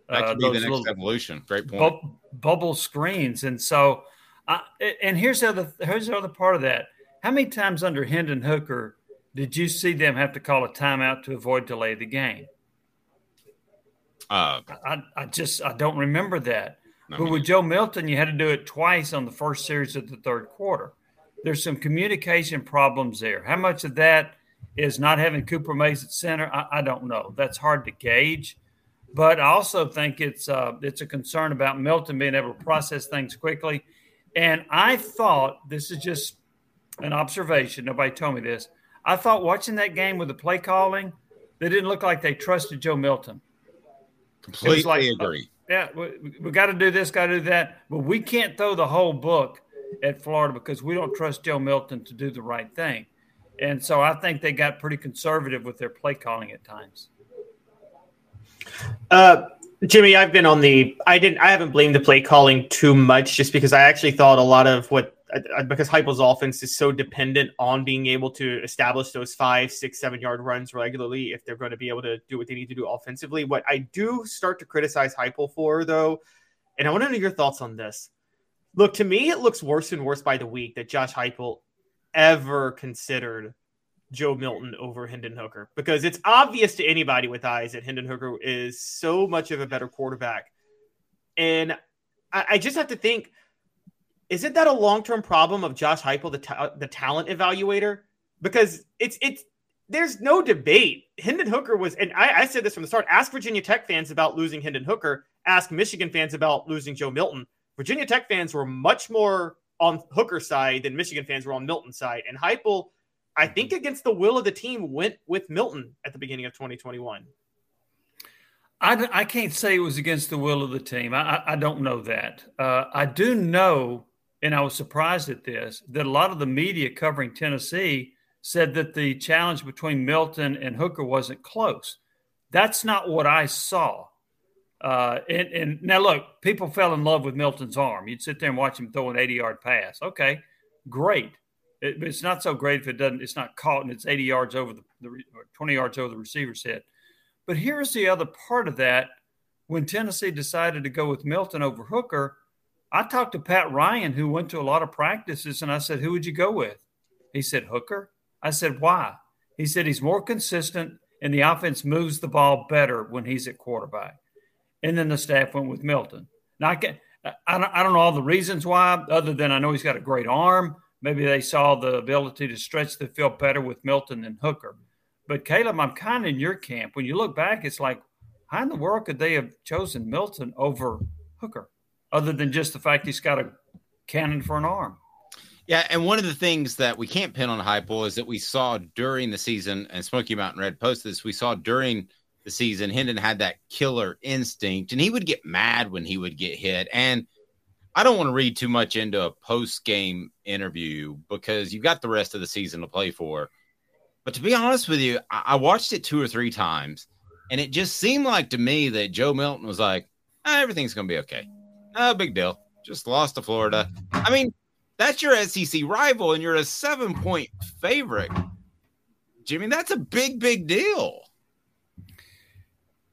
That could uh, be the next evolution. Great point. Bu- bubble screens. And so, and here's the, other, here's the other part of that. How many times under Hendon Hooker did you see them have to call a timeout to avoid delay the game? Uh, I, I just I don't remember that. No, but with Joe Milton, you had to do it twice on the first series of the third quarter. There's some communication problems there. How much of that is not having Cooper Mays at center? I, I don't know. That's hard to gauge. But I also think it's uh, it's a concern about Milton being able to process things quickly. And I thought this is just an observation. Nobody told me this. I thought watching that game with the play calling, they didn't look like they trusted Joe Milton. Completely like, agree yeah, we, we got to do this, got to do that. But we can't throw the whole book at Florida because we don't trust Joe Milton to do the right thing. And so I think they got pretty conservative with their play calling at times. Uh, Jimmy, I've been on the. I didn't. I haven't blamed the play calling too much, just because I actually thought a lot of what because Heupel's offense is so dependent on being able to establish those five, six, seven yard runs regularly if they're going to be able to do what they need to do offensively. What I do start to criticize Heupel for, though, and I want to know your thoughts on this. Look, to me, it looks worse and worse by the week that Josh Heupel ever considered Joe Milton over Hendon Hooker because it's obvious to anybody with eyes that Hendon Hooker is so much of a better quarterback. And I, I just have to think, isn't that a long term problem of Josh Heupel, the ta- the talent evaluator? Because it's it's there's no debate. Hendon Hooker was, and I, I said this from the start. Ask Virginia Tech fans about losing Hendon Hooker. Ask Michigan fans about losing Joe Milton. Virginia Tech fans were much more on Hooker's side than Michigan fans were on Milton's side. And Heupel, I think against the will of the team, went with Milton at the beginning of 2021. I, I can't say it was against the will of the team. I, I don't know that. Uh, I do know, and I was surprised at this, that a lot of the media covering Tennessee said that the challenge between Milton and Hooker wasn't close. That's not what I saw. Uh, and, and, now look, people fell in love with Milton's arm. You'd sit there and watch him throw an 80 yard pass. Okay, great. It, it's not so great if it doesn't. It's not caught and it's 80 yards over the, the 20 yards over the receiver's head. But here's the other part of that. When Tennessee decided to go with Milton over Hooker, I talked to Pat Ryan, who went to a lot of practices, and I said, "Who would you go with?" He said, "Hooker." I said, "Why?" He said, "He's more consistent, and the offense moves the ball better when he's at quarterback." and then the staff went with Milton. Now I can I don't, I don't know all the reasons why, other than I know he's got a great arm. Maybe they saw the ability to stretch the field better with Milton than Hooker. But Caleb, I'm kind of in your camp. When you look back, it's like, how in the world could they have chosen Milton over Hooker, other than just the fact he's got a cannon for an arm? Yeah, and one of the things that we can't pin on Heupel is that we saw during the season, and Smoky Mountain Red posted this, we saw during – the season, Hendon had that killer instinct, and he would get mad when he would get hit. And I don't want to read too much into a post game interview because you've got the rest of the season to play for. But to be honest with you, I, I watched it two or three times, and it just seemed like to me that Joe Milton was like, ah, everything's going to be okay. No big deal. Just lost to Florida. I mean, that's your SEC rival, and you're a seven point favorite. Jimmy, that's a big, big deal.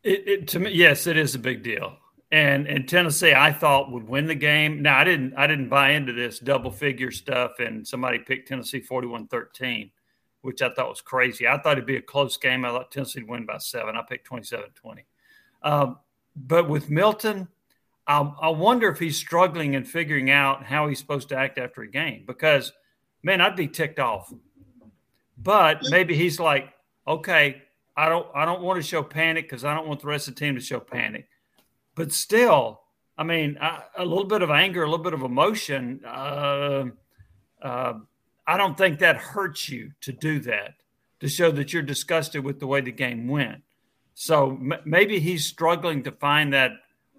It, it, to me, yes, it is a big deal. And and Tennessee, I thought would win the game. Now I didn't I didn't buy into this double figure stuff. And somebody picked Tennessee 41-13, which I thought was crazy. I thought it'd be a close game. I thought Tennessee would win by seven. I picked 27-20. Um, but with Milton, I, I wonder if he's struggling and figuring out how he's supposed to act after a game. Because man, I'd be ticked off. But maybe he's like, okay, I don't I don't want to show panic because I don't want the rest of the team to show panic. But still, I mean, I, a little bit of anger, a little bit of emotion. Uh, uh, I don't think that hurts you to do that to show that you're disgusted with the way the game went. So m- maybe he's struggling to find that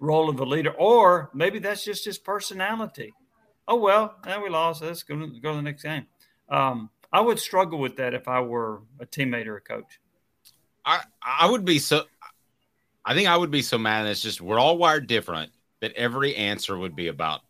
role of a leader, or maybe that's just his personality. Oh well, now we lost. Let's go to, go the next game. Um, I would struggle with that if I were a teammate or a coach. I I would be so. I think I would be so mad. It's just we're all wired different. That every answer would be about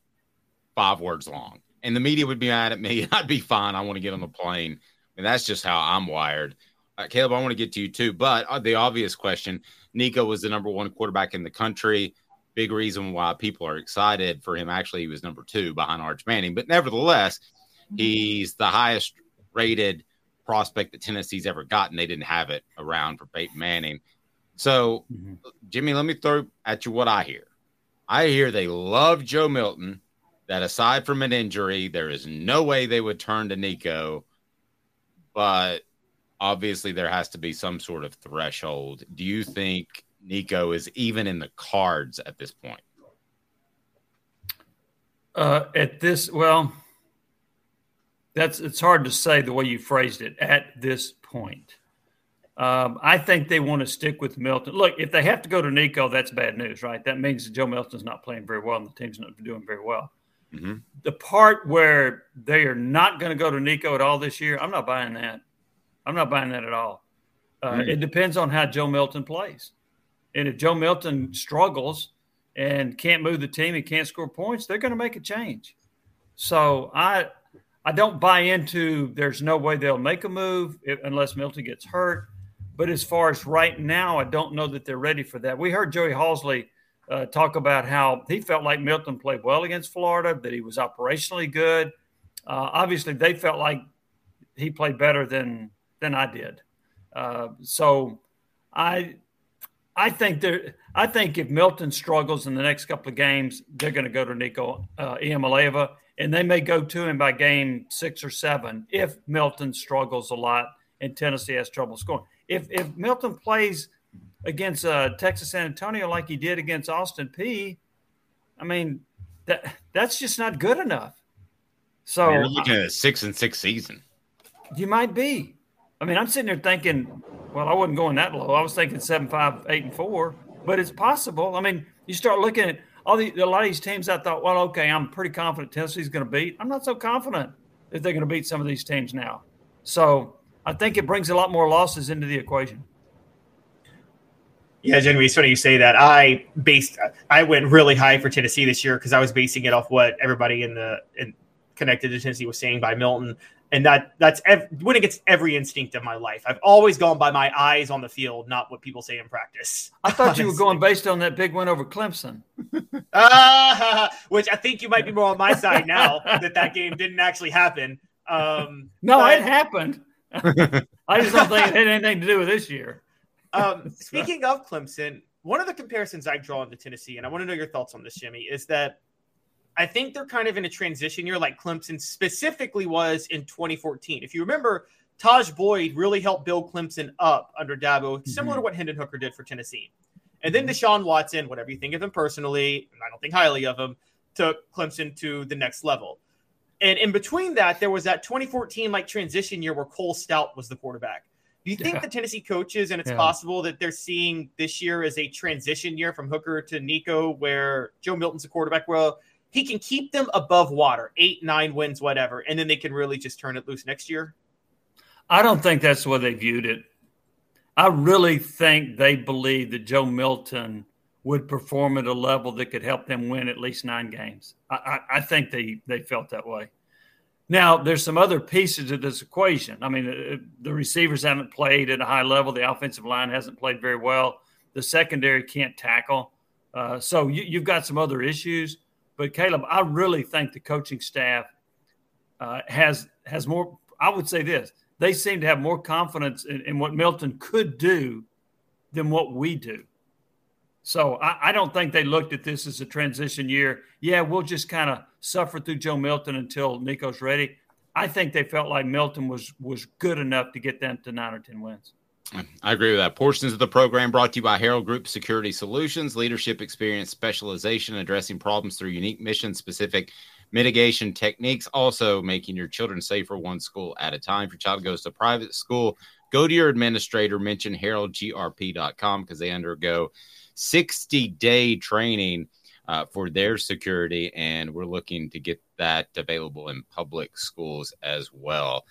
five words long, and the media would be mad at me. I'd be fine. I want to get on the plane, and that's just how I'm wired. Uh, Caleb, I want to get to you too, but uh, the obvious question: Nico was the number one quarterback in the country. Big reason why people are excited for him. Actually, he was number two behind Arch Manning, but nevertheless, he's the highest rated prospect that Tennessee's ever gotten. They didn't have it around for Peyton Manning. So, mm-hmm. Jimmy, let me throw at you what I hear. I hear they love Joe Milton, that aside from an injury, there is no way they would turn to Nico. But obviously, there has to be some sort of threshold. Do you think Nico is even in the cards at this point? Uh, at this, well, that's it's hard to say the way you phrased it at this point. Um, I think they want to stick with Milton. Look, if they have to go to Nico, that's bad news, right? That means Joe Milton's not playing very well and the team's not doing very well. Mm-hmm. The part where they are not going to go to Nico at all this year, I'm not buying that. I'm not buying that at all. Uh, mm-hmm. It depends on how Joe Milton plays. And if Joe Milton struggles and can't move the team and can't score points, they're going to make a change. So I I don't buy into there's no way they'll make a move unless Milton gets hurt. But as far as right now, I don't know that they're ready for that. We heard Joey Halzle uh, talk about how he felt like Milton played well against Florida, that he was operationally good. Uh, obviously, they felt like he played better than than I did. Uh, so I I think there. I think if Milton struggles in the next couple of games, they're going to go to Nico uh, and they may go to him by game six or seven if Milton struggles a lot and Tennessee has trouble scoring. If if Milton plays against uh, Texas San Antonio like he did against Austin Peay, I mean that that's just not good enough. So you're looking at a six and six season. You might be. I mean, I'm sitting there thinking, well, I wasn't going that low. I was thinking seven, five, eight, and four, but it's possible. I mean, you start looking at all the a lot of these teams. I thought, well, okay, I'm pretty confident Tennessee's going to beat. I'm not so confident that they're going to beat some of these teams now. So I think it brings a lot more losses into the equation. Yeah, Genevieve, it's funny you say that. I based, I went really high for Tennessee this year because I was basing it off what everybody in the in, connected to Tennessee was saying by Milton, and that that's ev- it gets every instinct of my life. I've always gone by my eyes on the field, not what people say in practice. I thought you were going based on that big win over Clemson, uh, which I think you might be more on my side now that that game didn't actually happen. Um, no, but, it happened. I just don't think it had anything to do with this year. Um, speaking of Clemson, one of the comparisons I draw into Tennessee, and I want to know your thoughts on this, Jimmy, is that I think they're kind of in a transition year, like Clemson specifically was in 2014. If you remember, Tajh Boyd really helped build Clemson up under Dabo, mm-hmm. similar to what Hendon Hooker did for Tennessee. And then Deshaun Watson, whatever you think of him personally, and I don't think highly of him, took Clemson to the next level. And in between that, there was that 2014 like transition year where Cole Stoudt was the quarterback. Do you think yeah. the Tennessee coaches, and it's yeah. possible that they're seeing this year as a transition year from Hooker to Nico, where Joe Milton's a quarterback? Well, he can keep them above water, eight, nine wins, whatever, and then they can really just turn it loose next year. I don't think that's the way they viewed it. I really think they believe that Joe Milton would perform at a level that could help them win at least nine games. I, I, I think they they felt that way. Now, there's some other pieces of this equation. I mean, uh, the receivers haven't played at a high level. The offensive line hasn't played very well. The secondary can't tackle. Uh, so you, have got some other issues. But Caleb, I really think the coaching staff uh, has has more. I would say this: they seem to have more confidence in, in what Milton could do than what we do. So I, I, don't think they looked at this as a transition year. Yeah, we'll just kind of suffer through Joe Milton until Nico's ready. I think they felt like Milton was was good enough to get them to nine or ten wins. I agree with that. Portions of the program brought to you by Harold Group Security Solutions, leadership experience, specialization, addressing problems through unique mission specific mitigation techniques, also making your children safer one school at a time. If your child goes to private school, go to your administrator, mention haroldgrp.com because they undergo 60 day training uh, for their security. And we're looking to get that available in public schools as well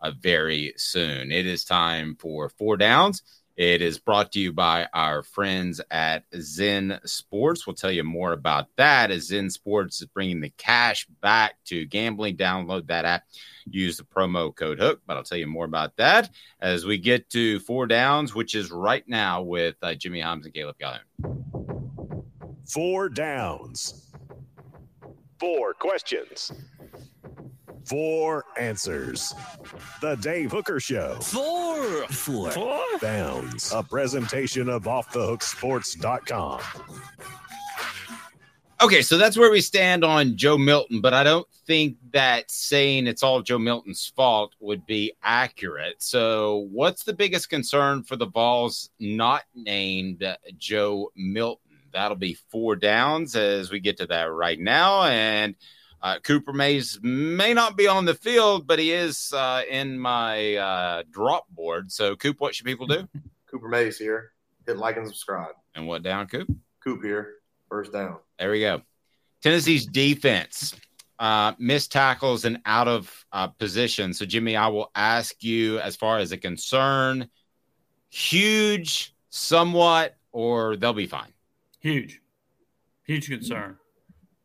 uh, very soon. It is time for four downs. It is brought to you by our friends at Zen Sports. We'll tell you more about that as Zen Sports is bringing the cash back to gambling. Download that app, use the promo code HOOK, but I'll tell you more about that as we get to four downs, which is right now with uh, Jimmy Holmes and Caleb Calhoun. Four downs, four questions. Four answers. The Dave Hooker Show. Four. Four. Four. Downs. A presentation of OffTheHookSports.com. Okay, so that's where we stand on Joe Milton, but I don't think that saying it's all Joe Milton's fault would be accurate. So, what's the biggest concern for the Vols not named Joe Milton? That'll be four downs as we get to that right now. And uh, Cooper Mays may not be on the field, but he is uh, in my uh, drop board. So, Coop, what should people do? Cooper Mays here. Hit like and subscribe. And what down, Coop? Coop here. First down. There we go. Tennessee's defense uh, missed tackles and out of uh, position. So, Jimmy, I will ask you as far as a concern huge, somewhat, or they'll be fine? Huge. Huge concern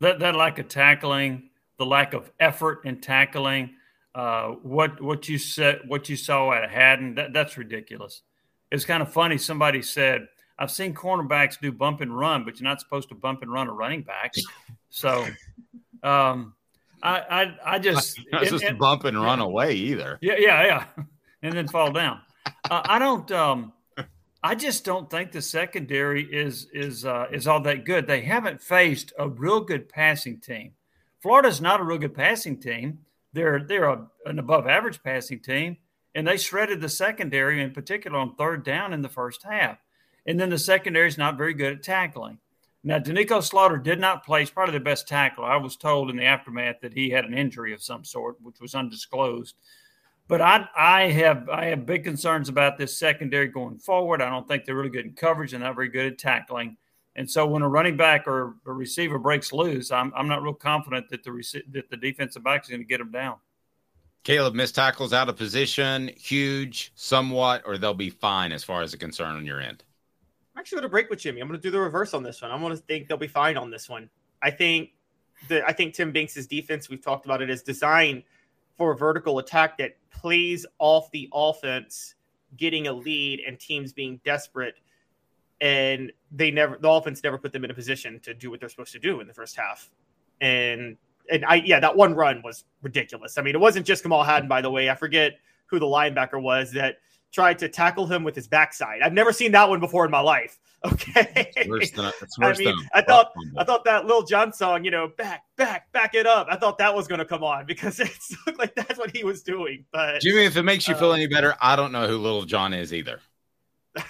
that that lack of tackling, the lack of effort in tackling, uh, what what you said, what you saw at Hadden, that, that's ridiculous. It's kind of funny. Somebody said, "I've seen cornerbacks do bump and run, but you're not supposed to bump and run a running back." So, um, I I, I just just and- bump and run away either. Yeah, yeah, yeah, and then fall down. Uh, I don't. Um, I just don't think the secondary is is uh, is all that good. They haven't faced a real good passing team. Florida's not a real good passing team. They're they're a, an above average passing team, and they shredded the secondary in particular on third down in the first half. And then the secondary is not very good at tackling. Now, Doneiko Slaughter did not play. He's probably the best tackler. I was told in the aftermath that he had an injury of some sort, which was undisclosed. But I, I have, I have big concerns about this secondary going forward. I don't think they're really good in coverage and not very good at tackling. And so, when a running back or a receiver breaks loose, I'm, I'm not real confident that the rec- that the defensive back is going to get them down. Caleb missed tackles out of position, huge, somewhat, or they'll be fine as far as a concern on your end. I'm actually going to break with Jimmy. I'm going to do the reverse on this one. I'm going to think they'll be fine on this one. I think the I think Tim Banks's defense. We've talked about it is designed for a vertical attack that plays off the offense getting a lead and teams being desperate, and they never the offense never put them in a position to do what they're supposed to do in the first half. And and I yeah that one run was ridiculous. I mean it wasn't just Kamal Hadden by the way. I forget who the linebacker was that tried to tackle him with his backside. I've never seen that one before in my life. Okay. It's worse than, it's I worse mean, than I thought I thought that Lil Jon song, you know, back, back, back it up. I thought that was going to come on because it looked like that's what he was doing. But Jimmy, if it makes you feel uh, any better, I don't know who Lil Jon is either.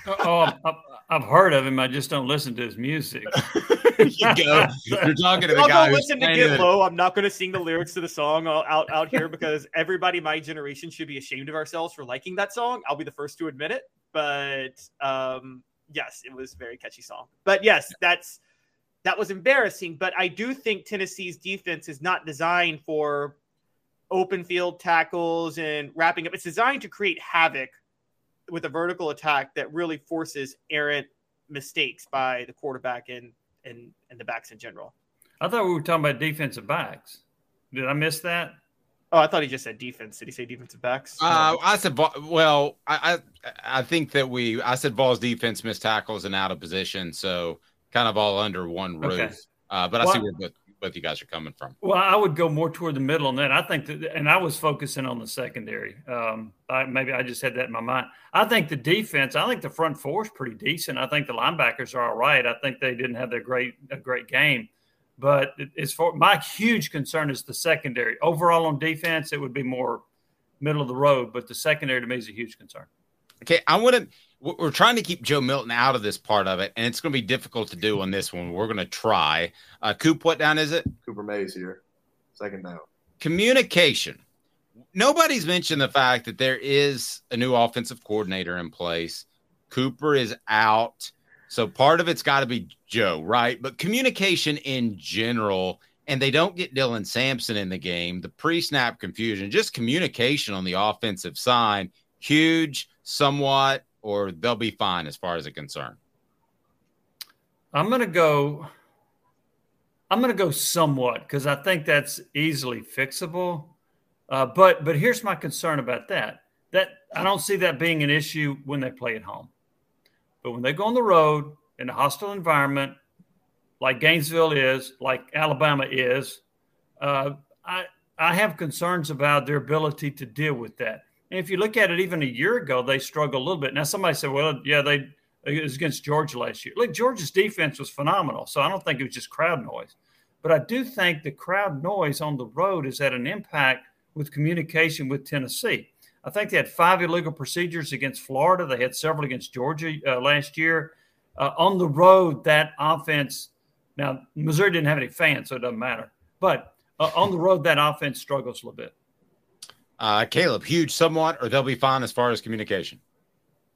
oh, I've, I've heard of him. I just don't listen to his music. you go. You're talking to the I'll guy go who's listen to playing Get it. Low. I'm not going to sing the lyrics to the song out, out out here because everybody my generation should be ashamed of ourselves for liking that song. I'll be the first to admit it. But um, yes, it was very catchy song. But yes, that's that was embarrassing. But I do think Tennessee's defense is not designed for open field tackles and wrapping up. It's designed to create havoc with a vertical attack that really forces errant mistakes by the quarterback and and and the backs in general. I thought we were talking about defensive backs. Did I miss that? Oh, I thought he just said defense. Did he say defensive backs? Uh, I said, well, I, I I think that we, I said Vols defense missed tackles and out of position, so kind of all under one roof. Okay. Uh, but I see where both, both you guys are coming from. Well, I would go more toward the middle on that. I think that, and I was focusing on the secondary. Um, I, maybe I just had that in my mind. I think the defense. I think the front four is pretty decent. I think the linebackers are all right. I think they didn't have their great a great game, but as for my huge concern is the secondary. Overall on defense, it would be more middle of the road, but the secondary to me is a huge concern. Okay, I want to. We're trying to keep Joe Milton out of this part of it, and it's going to be difficult to do on this one. We're going to try. Uh, Coop, what down is it? Cooper Mays here. Second down. Communication. Nobody's mentioned the fact that there is a new offensive coordinator in place. Cooper is out. So part of it's got to be Joe, right? But communication in general, and they don't get Dylan Sampson in the game, the pre snap confusion, just communication on the offensive side, huge, somewhat, or they'll be fine as far as it's concerned. I'm going to go. I'm going to go somewhat because I think that's easily fixable. Uh, but but here's my concern about that. That I don't see that being an issue when they play at home, but when they go on the road in a hostile environment, like Gainesville is, like Alabama is, uh, I I have concerns about their ability to deal with that. And if you look at it, even a year ago, they struggled a little bit. Now somebody said, "Well, yeah, they it was against Georgia last year." Look, Georgia's defense was phenomenal, so I don't think it was just crowd noise. But I do think the crowd noise on the road is at an impact with communication with Tennessee. I think they had five illegal procedures against Florida. They had several against Georgia uh, last year. Uh, on the road, that offense. Now Missouri didn't have any fans, so it doesn't matter. But uh, on the road, that offense struggles a little bit. Uh, Caleb, huge, somewhat, or they'll be fine as far as communication.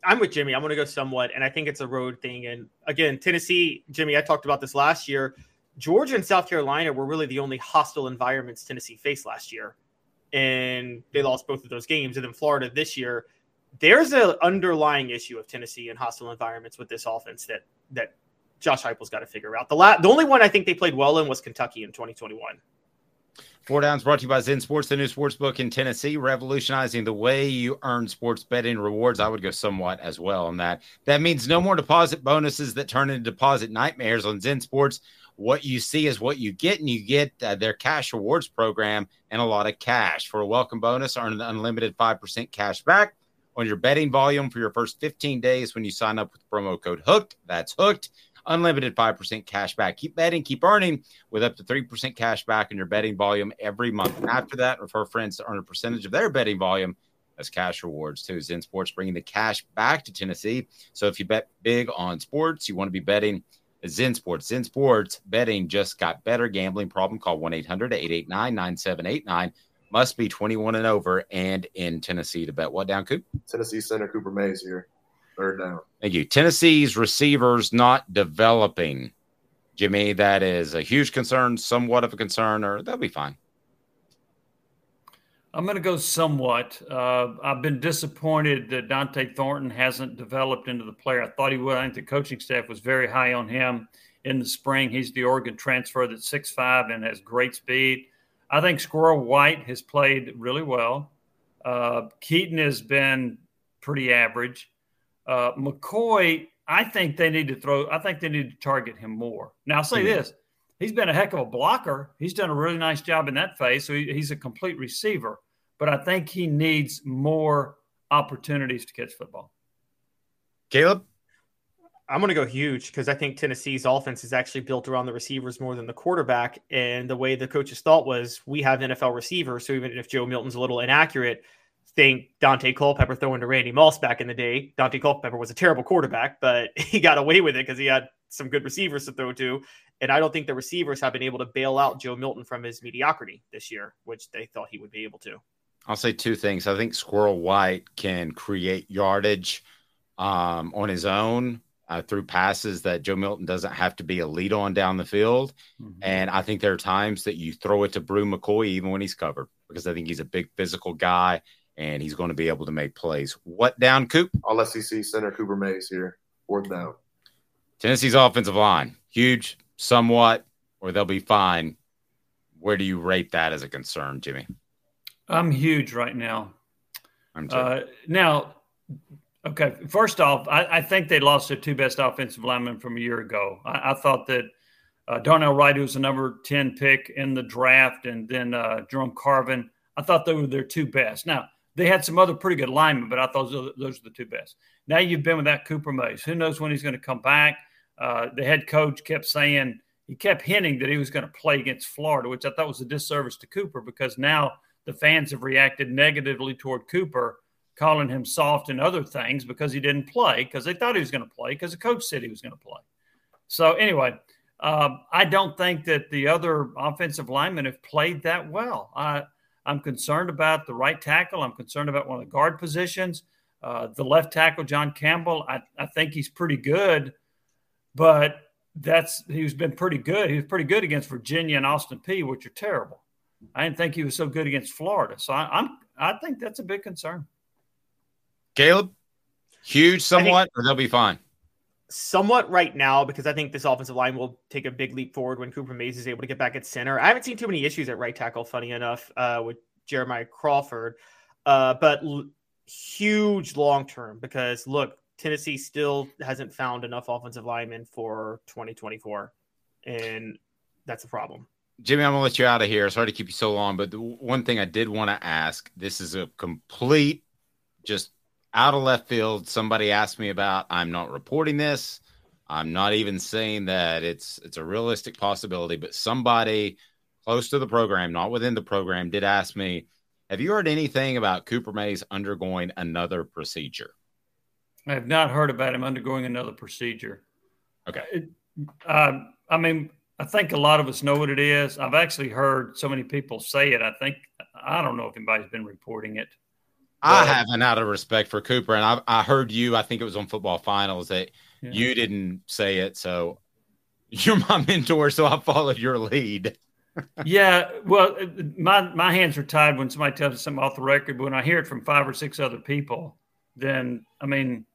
I'm with Jimmy. I'm going to go somewhat, and I think it's a road thing. And again, Tennessee, Jimmy, I talked about this last year. Georgia and South Carolina were really the only hostile environments Tennessee faced last year, and they lost both of those games. And then Florida this year, there's an underlying issue of Tennessee and hostile environments with this offense that that Josh Heupel's got to figure out. The la- the only one I think they played well in was Kentucky in 2021. Four Downs brought to you by Zen Sports, the new sports book in Tennessee, revolutionizing the way you earn sports betting rewards. I would go somewhat as well on that. That means no more deposit bonuses that turn into deposit nightmares on Zen Sports. What you see is what you get, and you get uh, their cash rewards program and a lot of cash. For a welcome bonus, earn an unlimited 5% cash back on your betting volume for your first 15 days when you sign up with promo code HOOKED. That's HOOKED unlimited 5% cash back. Keep betting, keep earning with up to 3% cash back on your betting volume every month. After that, refer friends to earn a percentage of their betting volume as cash rewards too. Zen Sports bringing the cash back to Tennessee. So if you bet big on sports, you want to be betting Zen Sports. Zen Sports betting just got better. Gambling problem? Call 1 800 889 9789. Must be 21 and over and in Tennessee to bet. What down, Coop? Tennessee center Cooper Mays here. Third down. Thank you. Tennessee's receivers not developing. Jimmy, that is a huge concern, somewhat of a concern, or they'll be fine. I'm going to go somewhat. Uh, I've been disappointed that Dont'e Thornton hasn't developed into the player I thought he would. I think the coaching staff was very high on him in the spring. He's the Oregon transfer that's 6'5 and has great speed. I think Squirrel White has played really well. Uh, Keyton has been pretty average. Uh, McCoy, I think they need to throw, I think they need to target him more. Now, I'll say mm-hmm. this he's been a heck of a blocker. He's done a really nice job in that phase. So he, he's a complete receiver. But I think he needs more opportunities to catch football. Caleb? I'm going to go huge because I think Tennessee's offense is actually built around the receivers more than the quarterback. And the way the coaches thought was we have NFL receivers. So even if Joe Milton's a little inaccurate, think Daunte Culpepper throwing to Randy Moss back in the day. Daunte Culpepper was a terrible quarterback, but he got away with it because he had some good receivers to throw to. And I don't think the receivers have been able to bail out Joe Milton from his mediocrity this year, which they thought he would be able to. I'll say two things. I think Squirrel White can create yardage um, on his own uh, through passes that Joe Milton doesn't have to be a lead on down the field. Mm-hmm. And I think there are times that you throw it to Bru McCoy even when he's covered because I think he's a big physical guy and he's going to be able to make plays. What down, Coop? All SEC center Cooper Mays here. Fourth down. Tennessee's offensive line, huge, somewhat, or they'll be fine. Where do you rate that as a concern, Jimmy? I'm huge right now. I'm too. Uh, now, okay. First off, I, I, think they lost their two best offensive linemen from a year ago. I, I thought that uh, Darnell Wright, who was the number ten pick in the draft, and then uh, Jerome Carvin. I thought they were their two best. Now, they had some other pretty good linemen, but I thought those are, those are the two best. Now you've been with that Cooper Mays. Who knows when he's going to come back? Uh, the head coach kept saying he kept hinting that he was going to play against Florida, which I thought was a disservice to Cooper because now the fans have reacted negatively toward Cooper, calling him soft and other things because he didn't play because they thought he was going to play because the coach said he was going to play. So anyway, uh, I don't think that the other offensive linemen have played that well. I I'm concerned about the right tackle. I'm concerned about one of the guard positions. Uh, the left tackle, John Campbell, I, I think he's pretty good, but that's he's been pretty good. He was pretty good against Virginia and Austin Peay, which are terrible. I didn't think he was so good against Florida. So I, am I think that's a big concern. Caleb, huge somewhat, think, or they'll be fine. Somewhat right now because I think this offensive line will take a big leap forward when Cooper Mays is able to get back at center. I haven't seen too many issues at right tackle, funny enough, uh, with Jeremiah Crawford, uh, but l- huge long term because look, Tennessee still hasn't found enough offensive linemen for 2024, and that's a problem. Jimmy, I'm gonna let you out of here. Sorry to keep you so long, but the one thing I did want to ask: this is a complete, just out of left field. Somebody asked me about. I'm not reporting this. I'm not even saying that it's it's a realistic possibility, but somebody close to the program, not within the program, did ask me, "Have you heard anything about Cooper Mays undergoing another procedure?" I have not heard about him undergoing another procedure. Okay. It, uh, I mean, I think a lot of us know what it is. I've actually heard so many people say it. I think I don't know if anybody's been reporting it. I haven't out of respect for Cooper, and I, I heard you. I think it was on Football Finals that yeah. you didn't say it. So you're my mentor, so I followed your lead. yeah, well, my my hands are tied when somebody tells me something off the record. But when I hear it from five or six other people, then I mean,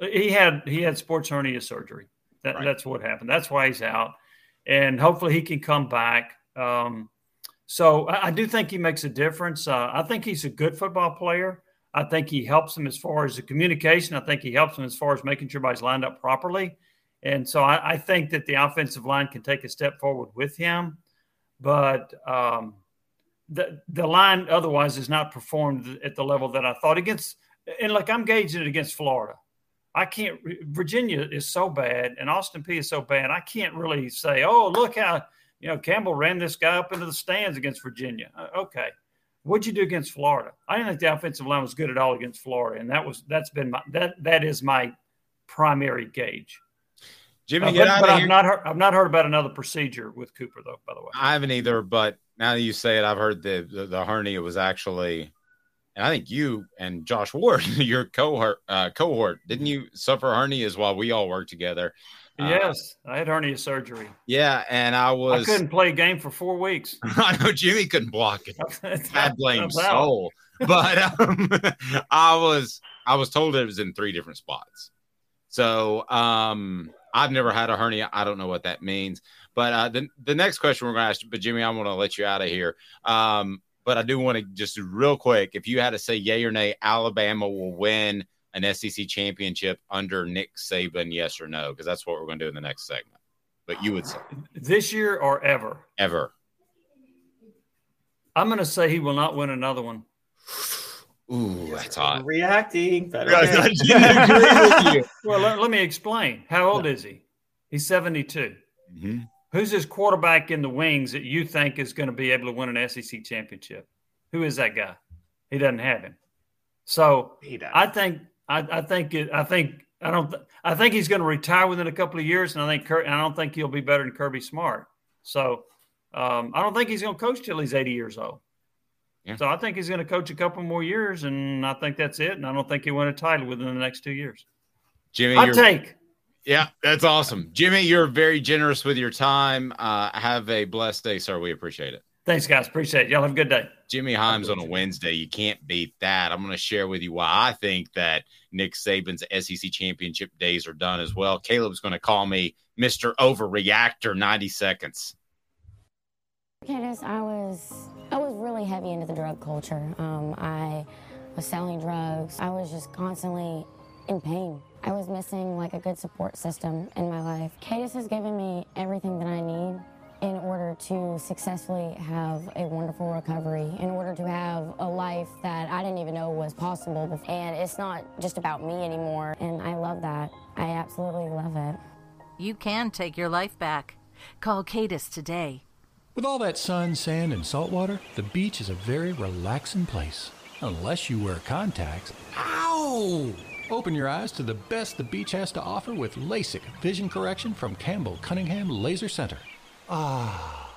he had he had sports hernia surgery. That, right. That's what happened. That's why he's out, and hopefully he can come back. Um, So I, I, do think he makes a difference. Uh, I think he's a good football player. I think he helps him as far as the communication. I think he helps him as far as making sure everybody's lined up properly. And so I, I think that the offensive line can take a step forward with him. But um, the the line otherwise has not performed at the level that I thought against. And like I'm gauging it against Florida. I can't. Virginia is so bad, and Austin Peay is so bad. I can't really say, "Oh, look how you know Campbell ran this guy up into the stands against Virginia." Uh, okay, what'd you do against Florida? I didn't think the offensive line was good at all against Florida, and that was that's been my that that is my primary gauge. Jimmy, uh, but, but I've here. not heard. I've not heard about another procedure with Cooper, though. By the way, I haven't either, but now that you say it, I've heard the the, the hernia was actually, and I think you and Josh Ward, your cohort, uh, cohort, didn't you suffer hernias while we all worked together? Uh, yes, I had hernia surgery. yeah, and I was. I couldn't play a game for four weeks. I know Jimmy couldn't block it. I blame soul, but um, I was I was told it was in three different spots. So um, I've never had a hernia. I don't know what that means. But uh, the the next question we're going to ask, but Jimmy, I'm going to let you out of here. Um, but I do want to just real quick, if you had to say yay or nay, Alabama will win an SEC championship under Nick Saban, yes or no? Because that's what we're going to do in the next segment. But you would say This year or ever? ever. I'm going to say he will not win another one. Ooh, that's hot. Reacting. Better I didn't agree with you. Well, let, let me explain. How old is he? He's 72. Mhm. Who's his quarterback in the wings that you think is going to be able to win an SEC championship? Who is that guy? He doesn't have him. So he I think I, I think it, I think I don't th- I think he's going to retire within a couple of years, and I think Kir- and I don't think he'll be better than Kirby Smart. So um, I don't think he's going to coach till he's 80 years old. So I think he's going to coach a couple more years, and I think that's it. And I don't think he'll win a title within the next two years. Jimmy, I take. Yeah, that's awesome. Jimmy, you're very generous with your time. Uh, have a blessed day, sir. We appreciate it. Thanks, guys. Appreciate it. Y'all have a good day. Jimmy Hyams on a Wednesday. You can't beat that. I'm going to share with you why I think that Nick Saban's SEC championship days are done as well. Caleb's going to call me Mr. Overreactor 90 seconds. Candace, I was I was really heavy into the drug culture. Um, I was selling drugs. I was just constantly in pain. I was missing like a good support system in my life. Cadis has given me everything that I need in order to successfully have a wonderful recovery, in order to have a life that I didn't even know was possible. before. And it's not just about me anymore. And I love that. I absolutely love it. You can take your life back. Call Cadis today. With all that sun, sand, and salt water, the beach is a very relaxing place. Unless you wear contacts. Ow! Open your eyes to the best the beach has to offer with LASIK vision correction from Campbell Cunningham Laser Center. Ah.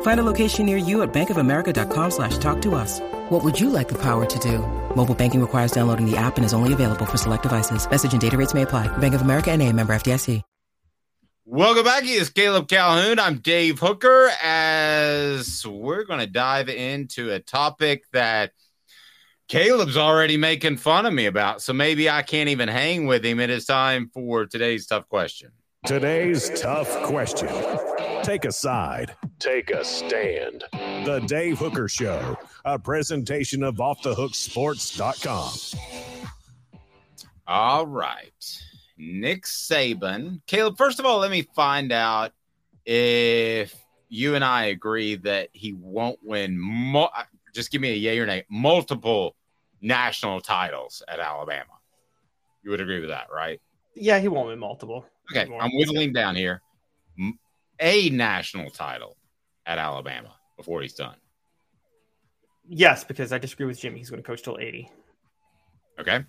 Find a location near you at bankofamerica.com slash talk to us. What would you like the power to do? Mobile banking requires downloading the app and is only available for select devices. Message and data rates may apply. Bank of America and a member FDIC. Welcome back. It's Caleb Calhoun. I'm Dave Hooker. As we're going to dive into a topic that Caleb's already making fun of me about, so maybe I can't even hang with him. It is time for today's tough question. Today's tough question. Take a side. Take a stand. The Dave Hooker Show, a presentation of OffTheHookSports.com. All right. Nick Saban. Caleb, first of all, let me find out if you and I agree that he won't win. Mo- just give me a yay or nay. Multiple national titles at Alabama. You would agree with that, right? Yeah, he won't win multiple. Okay, I'm whittling down here. A national title at Alabama before he's done. Yes, because I disagree with Jimmy. He's going to coach till 80. Okay.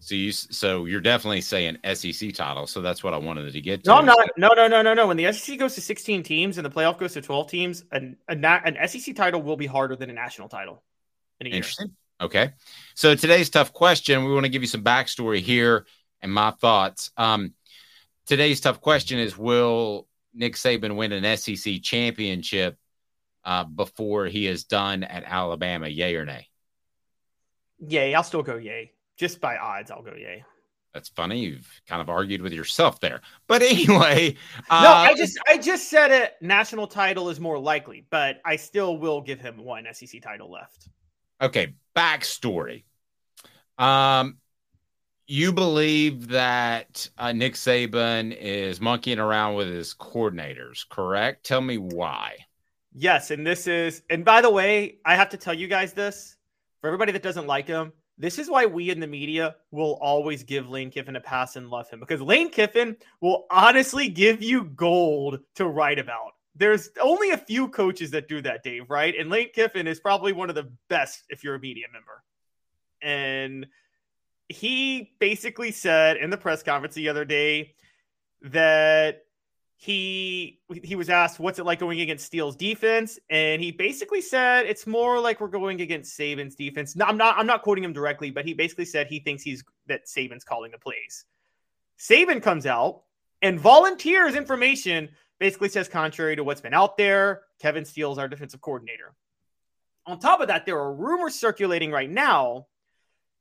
So you so you're definitely saying SEC title. So that's what I wanted to get to. No, I'm not. No, no, no, no, no. When the SEC goes to 16 teams and the playoff goes to 12 teams, an, a, an SEC title will be harder than a national title. In a Interesting. Year. Okay. So today's tough question. We want to give you some backstory here and my thoughts. Um, today's tough question is: Will Nick Saban win an SEC championship uh, before he is done at Alabama? Yay or nay? Yay. I'll still go yay just by odds, I'll go yay. That's funny. You've kind of argued with yourself there, but anyway. Uh, no, I just I just said it. National title is more likely, but I still will give him one SEC title left. Okay, backstory. Um, you believe that uh, Nick Saban is monkeying around with his coordinators, correct? Tell me why. Yes, and this is, and by the way, I have to tell you guys this for everybody that doesn't like him. This is why we in the media will always give Lane Kiffin a pass and love him because Lane Kiffin will honestly give you gold to write about. There's only a few coaches that do that, Dave, right? And Lane Kiffin is probably one of the best if you're a media member. And he basically said in the press conference the other day that he he was asked what's it like going against Steele's defense, and he basically said it's more like we're going against Saban's defense. No, I'm not I'm not quoting him directly, but he basically said he thinks he's that Saban's calling the plays. Saban comes out and volunteers information, basically says contrary to what's been out there. Kevin Steele's our defensive coordinator. On top of that, there are rumors circulating right now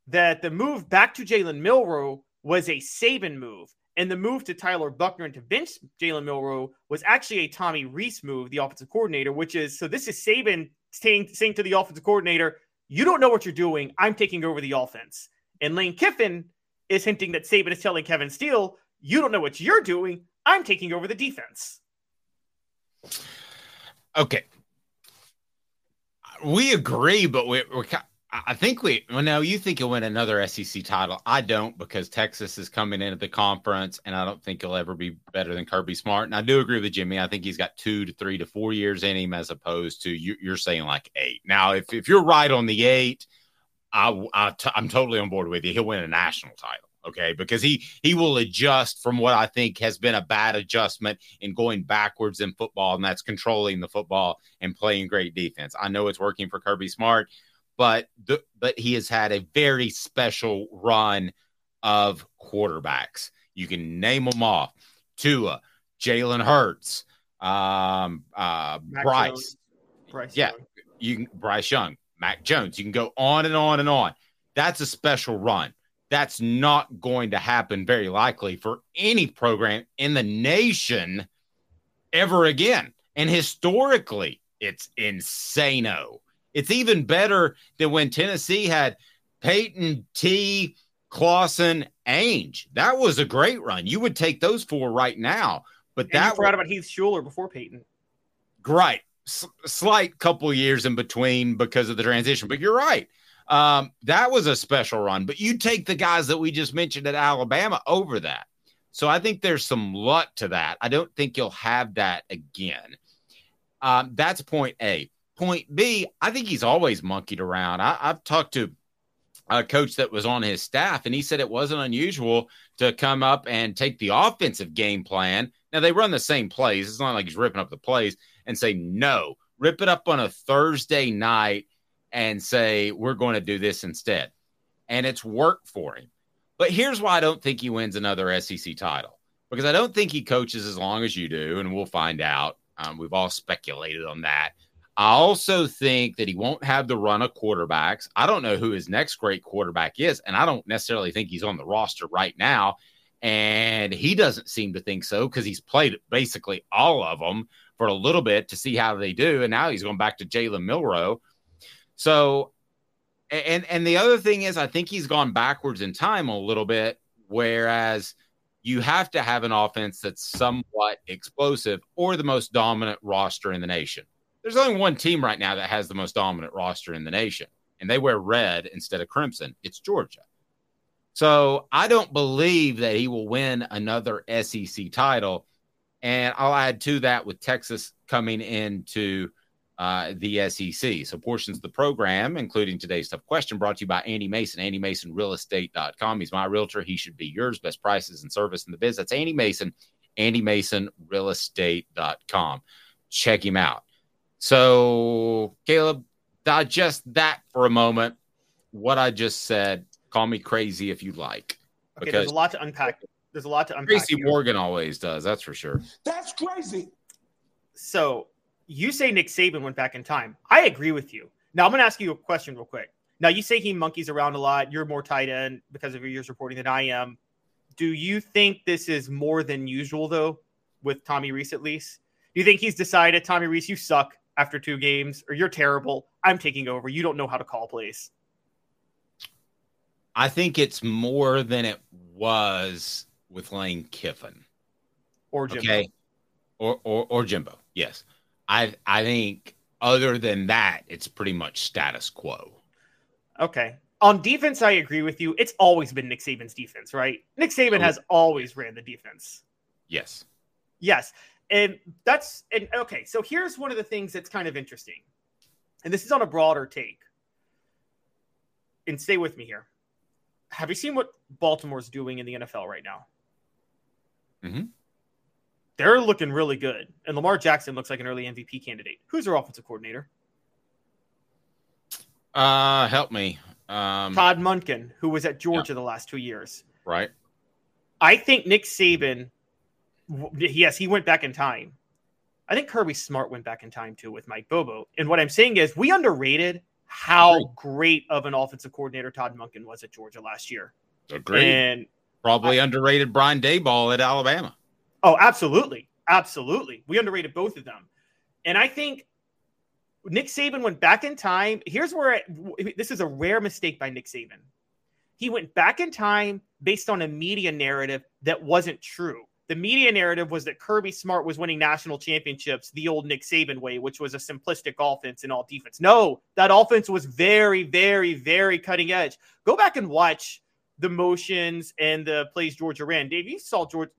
that the move back to Jalen Milroe was a Saban move and the move to Tyler Buchner and to bench Jalen Milroe was actually a Tommy Rees move, the offensive coordinator, which is so this is Saban saying, saying to the offensive coordinator, You don't know what you're doing. I'm taking over the offense. And Lane Kiffin is hinting that Saban is telling Kevin Steele, You don't know what you're doing. I'm taking over the defense. Okay. We agree, but we, we're, I think we well no, you think he'll win another SEC title. I don't because Texas is coming into the conference, and I don't think he'll ever be better than Kirby Smart. And I do agree with Jimmy. I think he's got two to three to four years in him, as opposed to you, are saying like eight. Now, if if you're right on the eight, I, I t- I'm totally on board with you. He'll win a national title. Okay, because he he will adjust from what I think has been a bad adjustment in going backwards in football, and that's controlling the football and playing great defense. I know it's working for Kirby Smart but the, but he has had a very special run of quarterbacks. You can name them off: Tua, Jalen Hurts, um, uh, Bryce, Bryce, yeah, Young. you can Bryce Young, Mac Jones. You can go on and on and on. That's a special run. That's not going to happen very likely for any program in the nation ever again. And historically, it's insano. It's even better than when Tennessee had Peyton, T, Clausen, Ainge. That was a great run. You would take those four right now. But and that forgot about Heath Shuler before Peyton. Right. S- slight couple years in between because of the transition. But you're right. Um, that was a special run. But you take the guys that we just mentioned at Alabama over that. So I think there's some luck to that. I don't think you'll have that again. Um, that's point A. Point B, I think he's always monkeyed around. I, I've talked to a coach that was on his staff, and he said it wasn't unusual to come up and take the offensive game plan. Now they run the same plays. It's not like he's ripping up the plays and say no, rip it up on a Thursday night and say we're going to do this instead. And it's worked for him. But here's why I don't think he wins another SEC title because I don't think he coaches as long as you do, and we'll find out. Um, we've all speculated on that. I also think that he won't have the run of quarterbacks. I don't know who his next great quarterback is, and I don't necessarily think he's on the roster right now. And he doesn't seem to think so because he's played basically all of them for a little bit to see how they do. And now he's going back to Jalen Milroe. So, and and the other thing is, I think he's gone backwards in time a little bit. Whereas you have to have an offense that's somewhat explosive or the most dominant roster in the nation. There's only one team right now that has the most dominant roster in the nation, and they wear red instead of crimson. It's Georgia. So I don't believe that he will win another SEC title. And I'll add to that with Texas coming into uh, the SEC. So portions of the program, including today's tough question, brought to you by Andy Mason, Andy Mason Estate.com. He's my realtor. He should be yours. Best prices and service in the biz. That's Andy Mason, Andy Mason Estate.com. Check him out. So, Caleb, digest that for a moment. What I just said. Call me crazy if you like. Okay, there's a lot to unpack. There's a lot to unpack. Tracy here. Morgan always does. That's for sure. That's crazy. So you say Nick Saban went back in time. I agree with you. Now I'm going to ask you a question real quick. Now you say he monkeys around a lot. You're more tight end because of your years reporting than I am. Do you think this is more than usual though with Tommy Rees at least? Do you think he's decided, Tommy Rees, you suck after two games, or you're terrible? I'm taking over. You don't know how to call plays. I think it's more than it was with Lane Kiffin. Or Jimbo. Okay. Or, or or Jimbo. Yes. I I think other than that, it's pretty much status quo. Okay. On defense, I agree with you. It's always been Nick Saban's defense, right? Nick Saban oh. has always ran the defense. Yes. Yes. And that's and okay, so here's one of the things that's kind of interesting. And this is on a broader take. And stay with me here. Have you seen what Baltimore's doing in the NFL right now? Mm-hmm they're looking really good. And Lamar Jackson looks like an early MVP candidate. Who's their offensive coordinator? Uh, help me. Um, Todd Monken, who was at Georgia yeah. the last two years. Right. I think Nick Saban, yes, he went back in time. I think Kirby Smart went back in time too with Mike Bobo. And what I'm saying is, we underrated how great of an offensive coordinator Todd Monken was at Georgia last year. Agreed. And probably I, underrated Brian Daboll at Alabama. Oh, absolutely. Absolutely. We underrated both of them. And I think Nick Saban went back in time. Here's where it, this is a rare mistake by Nick Saban. He went back in time based on a media narrative that wasn't true. The media narrative was that Kirby Smart was winning national championships the old Nick Saban way, which was a simplistic offense and all defense. No, that offense was very, very, very cutting edge. Go back and watch the motions and the plays Georgia ran. Dave, you saw Georgia.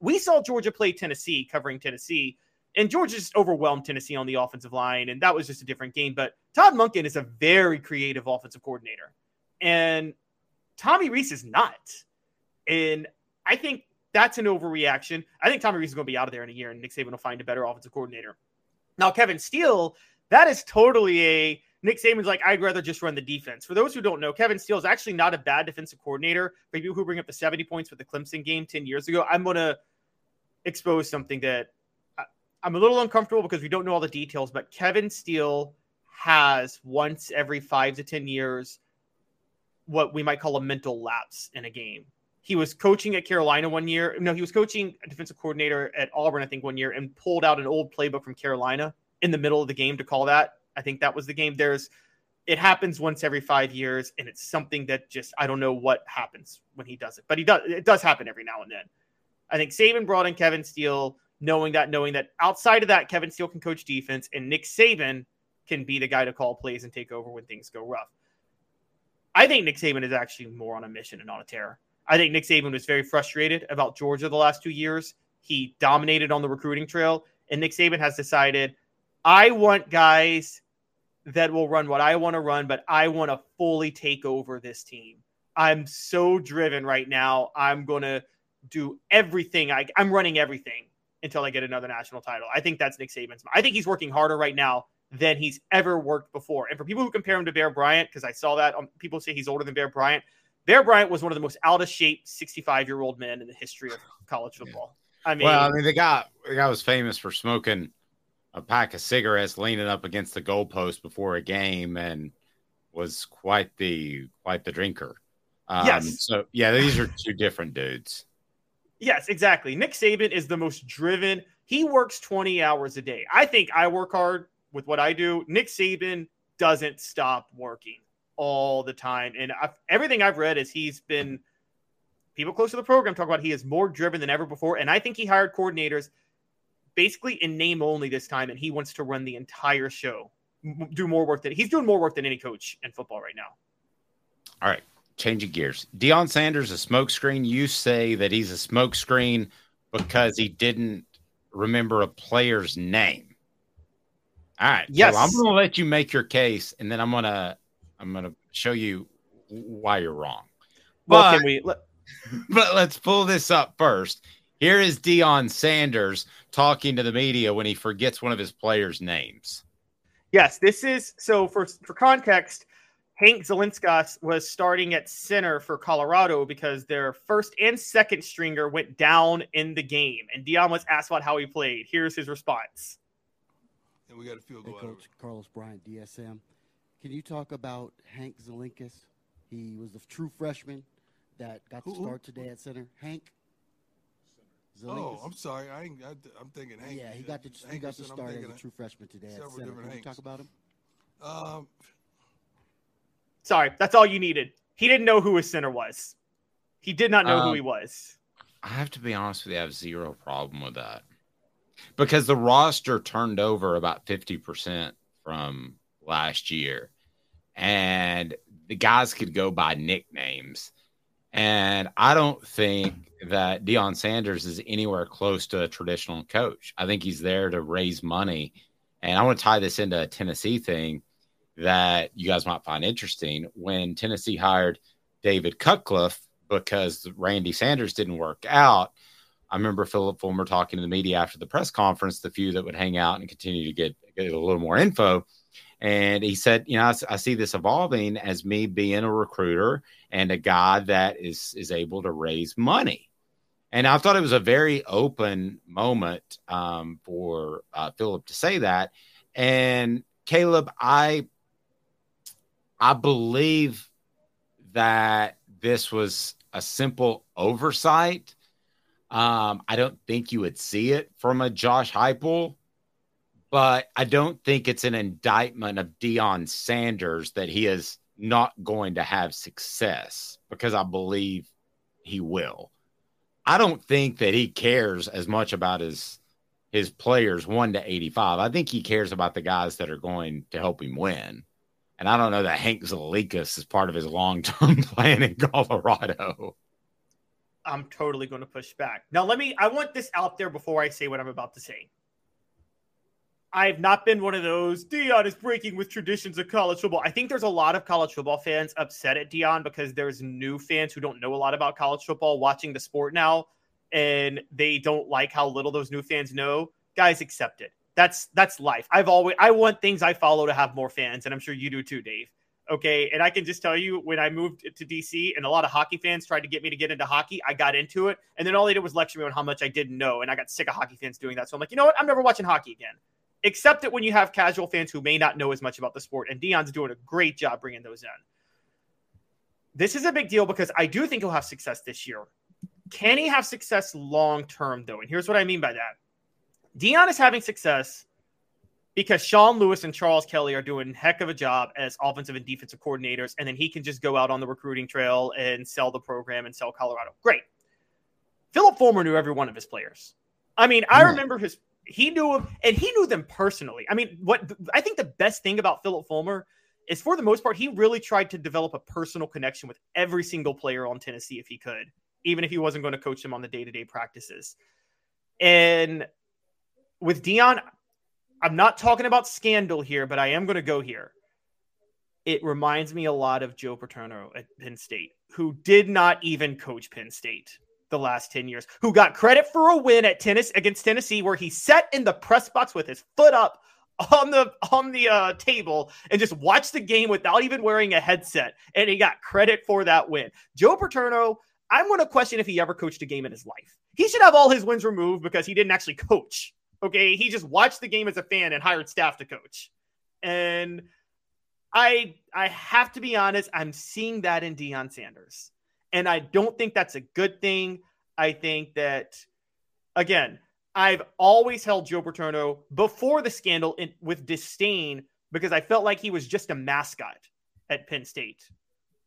We saw Georgia play Tennessee, covering Tennessee, and Georgia just overwhelmed Tennessee on the offensive line, and that was just a different game. But Todd Monken is a very creative offensive coordinator, and Tommy Rees is not. And I think that's an overreaction. I think Tommy Rees is going to be out of there in a year, and Nick Saban will find a better offensive coordinator. Now, Kevin Steele, that is totally a Nick Saban's like, I'd rather just run the defense. For those who don't know, Kevin Steele is actually not a bad defensive coordinator. For people who bring up the 70 points with the Clemson game 10 years ago, I'm going to expose something that I, I'm a little uncomfortable because we don't know all the details, but Kevin Steele has once every five to 10 years what we might call a mental lapse in a game. He was coaching at Carolina one year. No, he was coaching a defensive coordinator at Auburn, I think, one year and pulled out an old playbook from Carolina in the middle of the game to call that I think that was the game. There's it happens once every five years, and it's something that just I don't know what happens when he does it, but he does. It does happen every now and then. I think Saban brought in Kevin Steele, knowing that, knowing that outside of that, Kevin Steele can coach defense, and Nick Saban can be the guy to call plays and take over when things go rough. I think Nick Saban is actually more on a mission and on a tear. I think Nick Saban was very frustrated about Georgia the last two years. He dominated on the recruiting trail, and Nick Saban has decided I want guys that will run what I want to run, but I want to fully take over this team. I'm so driven right now. I'm going to do everything. I, am running everything until I get another national title. I think that's Nick Saban's. I think he's working harder right now than he's ever worked before. And for people who compare him to Bear Bryant, because I saw that um, people say he's older than Bear Bryant, Bear Bryant was one of the most out of shape 65 year old men in the history of college football. I mean, well, I mean, the guy, the guy was famous for smoking a pack of cigarettes leaning up against the goalpost before a game and was quite the quite the drinker. Um, yes. So yeah, these are two different dudes. Yes, exactly. Nick Saban is the most driven. He works 20 hours a day. I think I work hard with what I do. Nick Saban doesn't stop working all the time. And I've, everything I've read is he's been people close to the program talk about he is more driven than ever before. And I think he hired coordinators basically in name only this time, and he wants to run the entire show, do more work than he's doing more work than any coach in football right now. All right, changing gears. Deion Sanders a smokescreen. You say that he's a smokescreen because he didn't remember a player's name. All right. Yes. So I'm going to let you make your case, and then I'm going to I'm going to show you why you're wrong. Well, But, can we? Let, but let's pull this up first. Here is Deion Sanders talking to the media when he forgets one of his players' names. Yes, this is so for for context. Hank Zilinskas was starting at center for Colorado because their first and second stringer went down in the game, and Deion was asked about how he played. Here's his response. And we got a field Hey, goal out of Coach Carlos Bryant, DSM. Can you talk about Hank Zilinskas? He was the true freshman that got the Who- who? start today at center. Hank Oh, I'm sorry. I ain't, I, I'm thinking Hank. yeah, he got the he got the start as a true freshman today at center. different Can you talk about him? Um, Sorry, that's all you needed. He didn't know who his center was. He did not know who Um, he was. I have to be honest with you, I have zero problem with that. Because the roster turned over about 50% from last year. And the guys could go by nicknames. And I don't think that Deion Sanders is anywhere close to a traditional coach. I think he's there to raise money. And I want to tie this into a Tennessee thing that you guys might find interesting. When Tennessee hired David Cutcliffe because Randy Sanders didn't work out, I remember Philip Fulmer talking to the media after the press conference, the few that would hang out and continue to get, get a little more info. And he said, you know, I see this evolving as me being a recruiter and a guy that is is able to raise money. And I thought it was a very open moment um, for uh, Philip to say that. And Caleb, I I believe that this was a simple oversight. Um, I don't think you would see it from a Josh Heupel, but I don't think it's an indictment of Deion Sanders that he is not going to have success because I believe he will. I don't think that he cares as much about his his players one to eighty five. I think he cares about the guys that are going to help him win. And I don't know that Hank Zalikas is part of his long term plan in Colorado. I'm totally going to push back. Now, let me, I want this out there before I say what I'm about to say. I've not been one of those, Deion is breaking with traditions of college football. I think there's a lot of college football fans upset at Deion because there's new fans who don't know a lot about college football watching the sport now, and they don't like how little those new fans know. Guys, accept it. That's that's life. I've always I want things I follow to have more fans, and I'm sure you do too, Dave. Okay. And I can just tell you when I moved to DC and a lot of hockey fans tried to get me to get into hockey, I got into it. And then all they did was lecture me on how much I didn't know. And I got sick of hockey fans doing that. So I'm like, you know what? I'm never watching hockey again. Except that when you have casual fans who may not know as much about the sport. And Deion's doing a great job bringing those in. This is a big deal because I do think he'll have success this year. Can he have success long term, though? And here's what I mean by that Deion is having success because Sean Lewis and Charles Kelly are doing a heck of a job as offensive and defensive coordinators, and then he can just go out on the recruiting trail and sell the program and sell Colorado. Great. Philip Fulmer knew every one of his players. I mean, I remember his he knew him and he knew them personally. I mean, what I think the best thing about Philip Fulmer is for the most part, he really tried to develop a personal connection with every single player on Tennessee if he could, even if he wasn't going to coach them on the day-to-day practices. And with Deion, I'm not talking about scandal here, but I am going to go here. It reminds me a lot of Joe Paterno at Penn State, who did not even coach Penn State the last 10 years, who got credit for a win at tennis against Tennessee, where he sat in the press box with his foot up on the on the uh, table and just watched the game without even wearing a headset, and he got credit for that win. Joe Paterno, I'm going to question if he ever coached a game in his life. He should have all his wins removed because he didn't actually coach. Okay, he just watched the game as a fan and hired staff to coach. And I I have to be honest, I'm seeing that in Deion Sanders. And I don't think that's a good thing. I think that, again, I've always held Joe Paterno before the scandal in, with disdain because I felt like he was just a mascot at Penn State,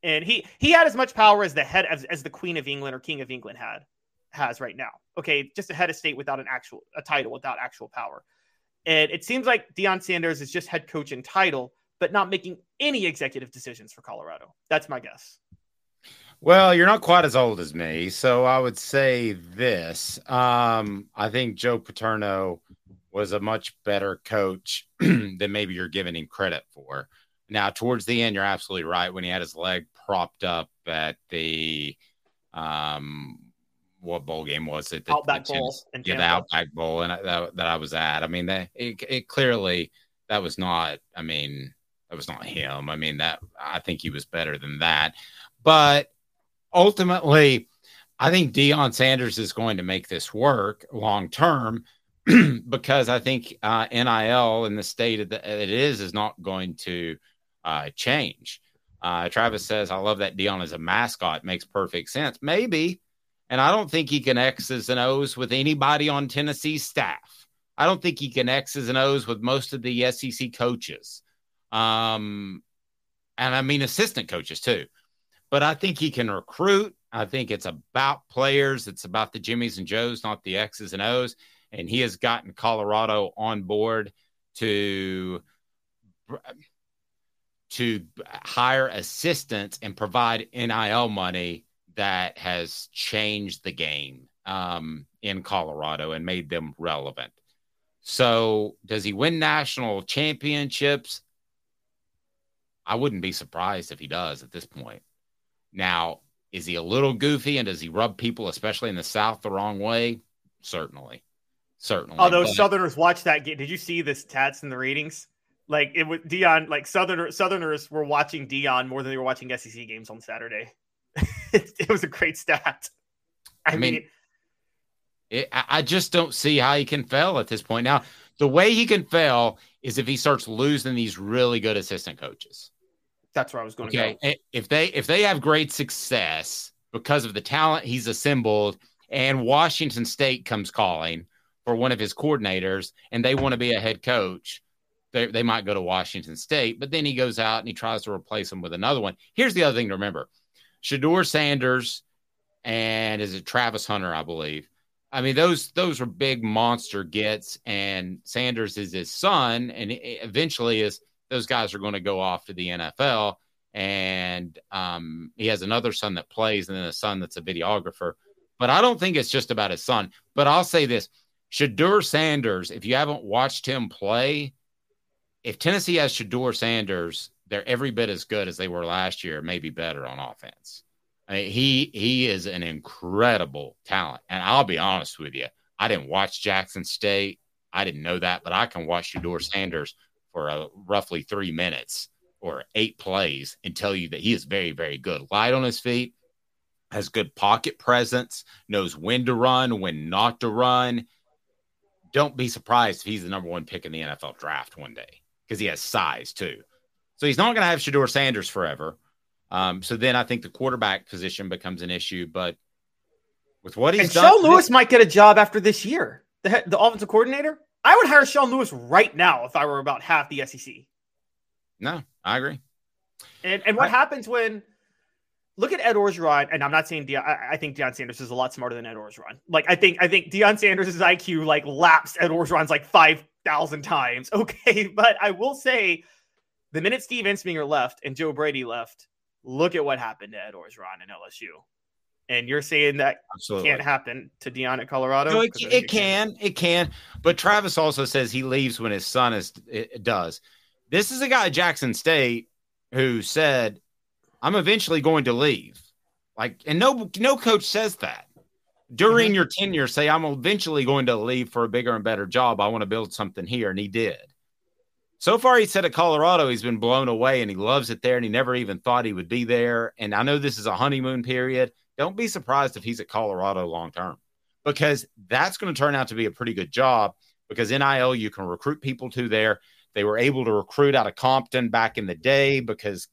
and he he had as much power as the head as, as the Queen of England or King of England had has right now. Okay, just a head of state without an actual a title, without actual power. And it seems like Deion Sanders is just head coach in title, but not making any executive decisions for Colorado. That's my guess. Well, you're not quite as old as me, so I would say this. Um, I think Joe Paterno was a much better coach than maybe you're giving him credit for. Now, towards the end, you're absolutely right. When he had his leg propped up at the um, what bowl game was it? The, Outback the Bowl yeah, the Outback Bowl, and I, that, that I was at. I mean, that it, it clearly that was not. I mean, that was not him. I mean, that I think he was better than that. But ultimately, I think Deion Sanders is going to make this work long term because I think uh, NIL in the state that it is is not going to uh, change. Uh, Travis says, I love that Deion is a mascot. Makes perfect sense. Maybe. And I don't think he can X's and O's with anybody on Tennessee's staff. I don't think he can X's and O's with most of the SEC coaches. Um, and I mean assistant coaches too. But I think he can recruit. I think it's about players. It's about the Jimmies and Joes, not the X's and O's. And he has gotten Colorado on board to to hire assistants and provide NIL money that has changed the game um, in Colorado and made them relevant. So, does he win national championships? I wouldn't be surprised if he does at this point. Now, is he a little goofy and does he rub people, especially in the South, the wrong way? Certainly. Certainly. Although But- Southerners watched that game, did you see this stats and the ratings? Like it was Deion, like Southern Southerners were watching Deion more than they were watching SEC games on Saturday. it, it was a great stat. I, I mean, mean, It, I just don't see how he can fail at this point. Now, the way he can fail is if he starts losing these really good assistant coaches. That's where I was going to Okay, go. Eh, if they if they have great success because of the talent he's assembled, and Washington State comes calling for one of his coordinators, and they want to be a head coach, they they might go to Washington State. But then he goes out and he tries to replace him with another one. Here's the other thing to remember: Shedeur Sanders and is it Travis Hunter, I believe. I mean, those those are big monster gets, and Sanders is his son, and eventually is those guys are going to go off to the NFL. And um, he has another son that plays, and then a son that's a videographer. But I don't think it's just about his son. But I'll say this: Shedeur Sanders, if you haven't watched him play, if Tennessee has Shedeur Sanders, they're every bit as good as they were last year, maybe better on offense. I mean, he he is an incredible talent, and I'll be honest with you, I didn't watch Jackson State, I didn't know that, but I can watch Shedeur Sanders for uh roughly three minutes or eight plays and tell you that he is very very good, light on his feet, has good pocket presence, knows when to run, when not to run. Don't be surprised if he's the number one pick in the NFL draft one day because he has size too. So he's not going to have Shedeur Sanders forever. Um, so then I think the quarterback position becomes an issue. But with what he's and done, Sean Lewis might get a job after this year. The the offensive coordinator. I would hire Sean Lewis right now if I were about half the SEC. no, I agree. And and what happens when look at Ed Orgeron, and I'm not saying Deion, I, I think Deion Sanders is a lot smarter than Ed Orgeron. Like I think I think Deion Sanders' IQ like laps Ed Orgeron's like five thousand times. Okay, but I will say the minute Steve Ensminger left and Joe Brady left, look at what happened to Ed Orgeron in LSU. And you're saying that Absolutely. can't happen to Deion at Colorado? No, it, 'Cause I it can, it can. But Travis also says he leaves when his son is it does. This is a guy at Jackson State who said, "I'm eventually going to leave." Like, and no, no coach says that during mm-hmm. your tenure. Say, "I'm eventually going to leave for a bigger and better job. I want to build something here," and he did. So far, he said at Colorado, he's been blown away and he loves it there, and he never even thought he would be there. And I know this is a honeymoon period. Don't be surprised if he's at Colorado long term because that's going to turn out to be a pretty good job because NIL, you can recruit people to there. They were able to recruit out of Compton back in the day because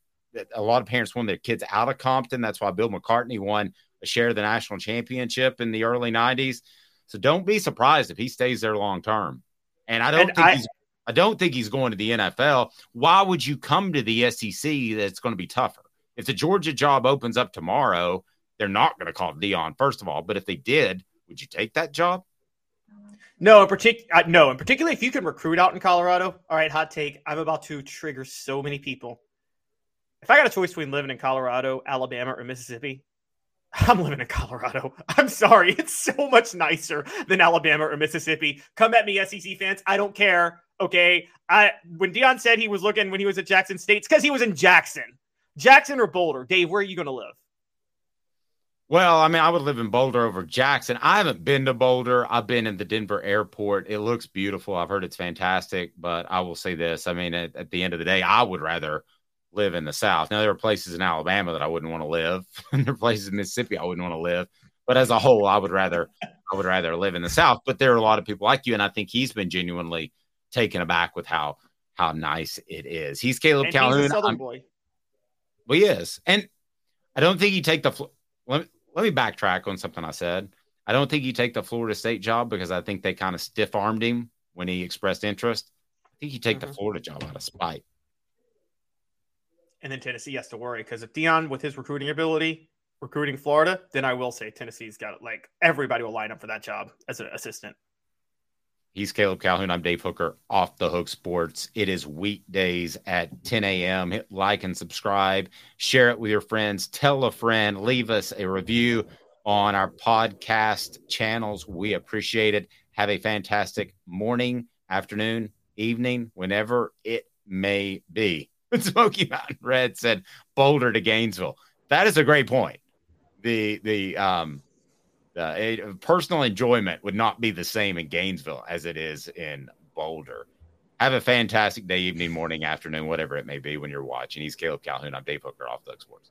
a lot of parents want their kids out of Compton. That's why Bill McCartney won a a share of the national championship in the early 90s. So don't be surprised if he stays there long term. And I don't And think I- he's I don't think he's going to the NFL. Why would you come to the SEC that's going to be tougher? If the Georgia job opens up tomorrow, they're not going to call Deion, first of all. But if they did, would you take that job? No, in particular, uh, no, in particular, if you can recruit out in Colorado. All right, hot take. I'm about to trigger so many people. If I got a choice between living in Colorado, Alabama, or Mississippi, I'm living in Colorado. I'm sorry, it's so much nicer than Alabama or Mississippi. Come at me, SEC fans. I don't care. Okay, I when Deion said he was looking when he was at Jackson State, it's because he was in Jackson, Jackson or Boulder. Dave, where are you going to live? Well, I mean, I would live in Boulder over Jackson. I haven't been to Boulder. I've been in the Denver airport. It looks beautiful. I've heard it's fantastic, but I will say this. I mean, at, at the end of the day, I would rather live in the South. Now, there are places in Alabama that I wouldn't want to live, and there are places in Mississippi I wouldn't want to live. But as a whole, I would rather I would rather live in the South. But there are a lot of people like you, and I think he's been genuinely taken aback with how how nice it is. He's Caleb And Calhoun. he's a Southern I'm- boy. well, he is, and I don't think you take the. Let me, let me backtrack on something I said. I don't think you take the Florida State job because I think they kind of stiff armed him when he expressed interest. I think you take the mm-hmm. Florida job out of spite. and then Tennessee has to worry because if Deion, with his recruiting ability, recruiting Florida, then I will say Tennessee's got like everybody will line up for that job as an assistant. He's Caleb Calhoun. I'm Dave Hooker, off the hook sports. It is weekdays at 10 a.m. Hit like and subscribe, share it with your friends, tell a friend, leave us a review on our podcast channels. We appreciate it. Have a fantastic morning, afternoon, evening, whenever it may be. Smoky Mountain Red said Boulder to Gainesville. That is a great point. The the um uh, a, personal enjoyment would not be the same in Gainesville as it is in Boulder. Have a fantastic day, evening, morning, afternoon, whatever it may be when you're watching. He's Caleb Calhoun. I'm Dave Hooker off the Sports.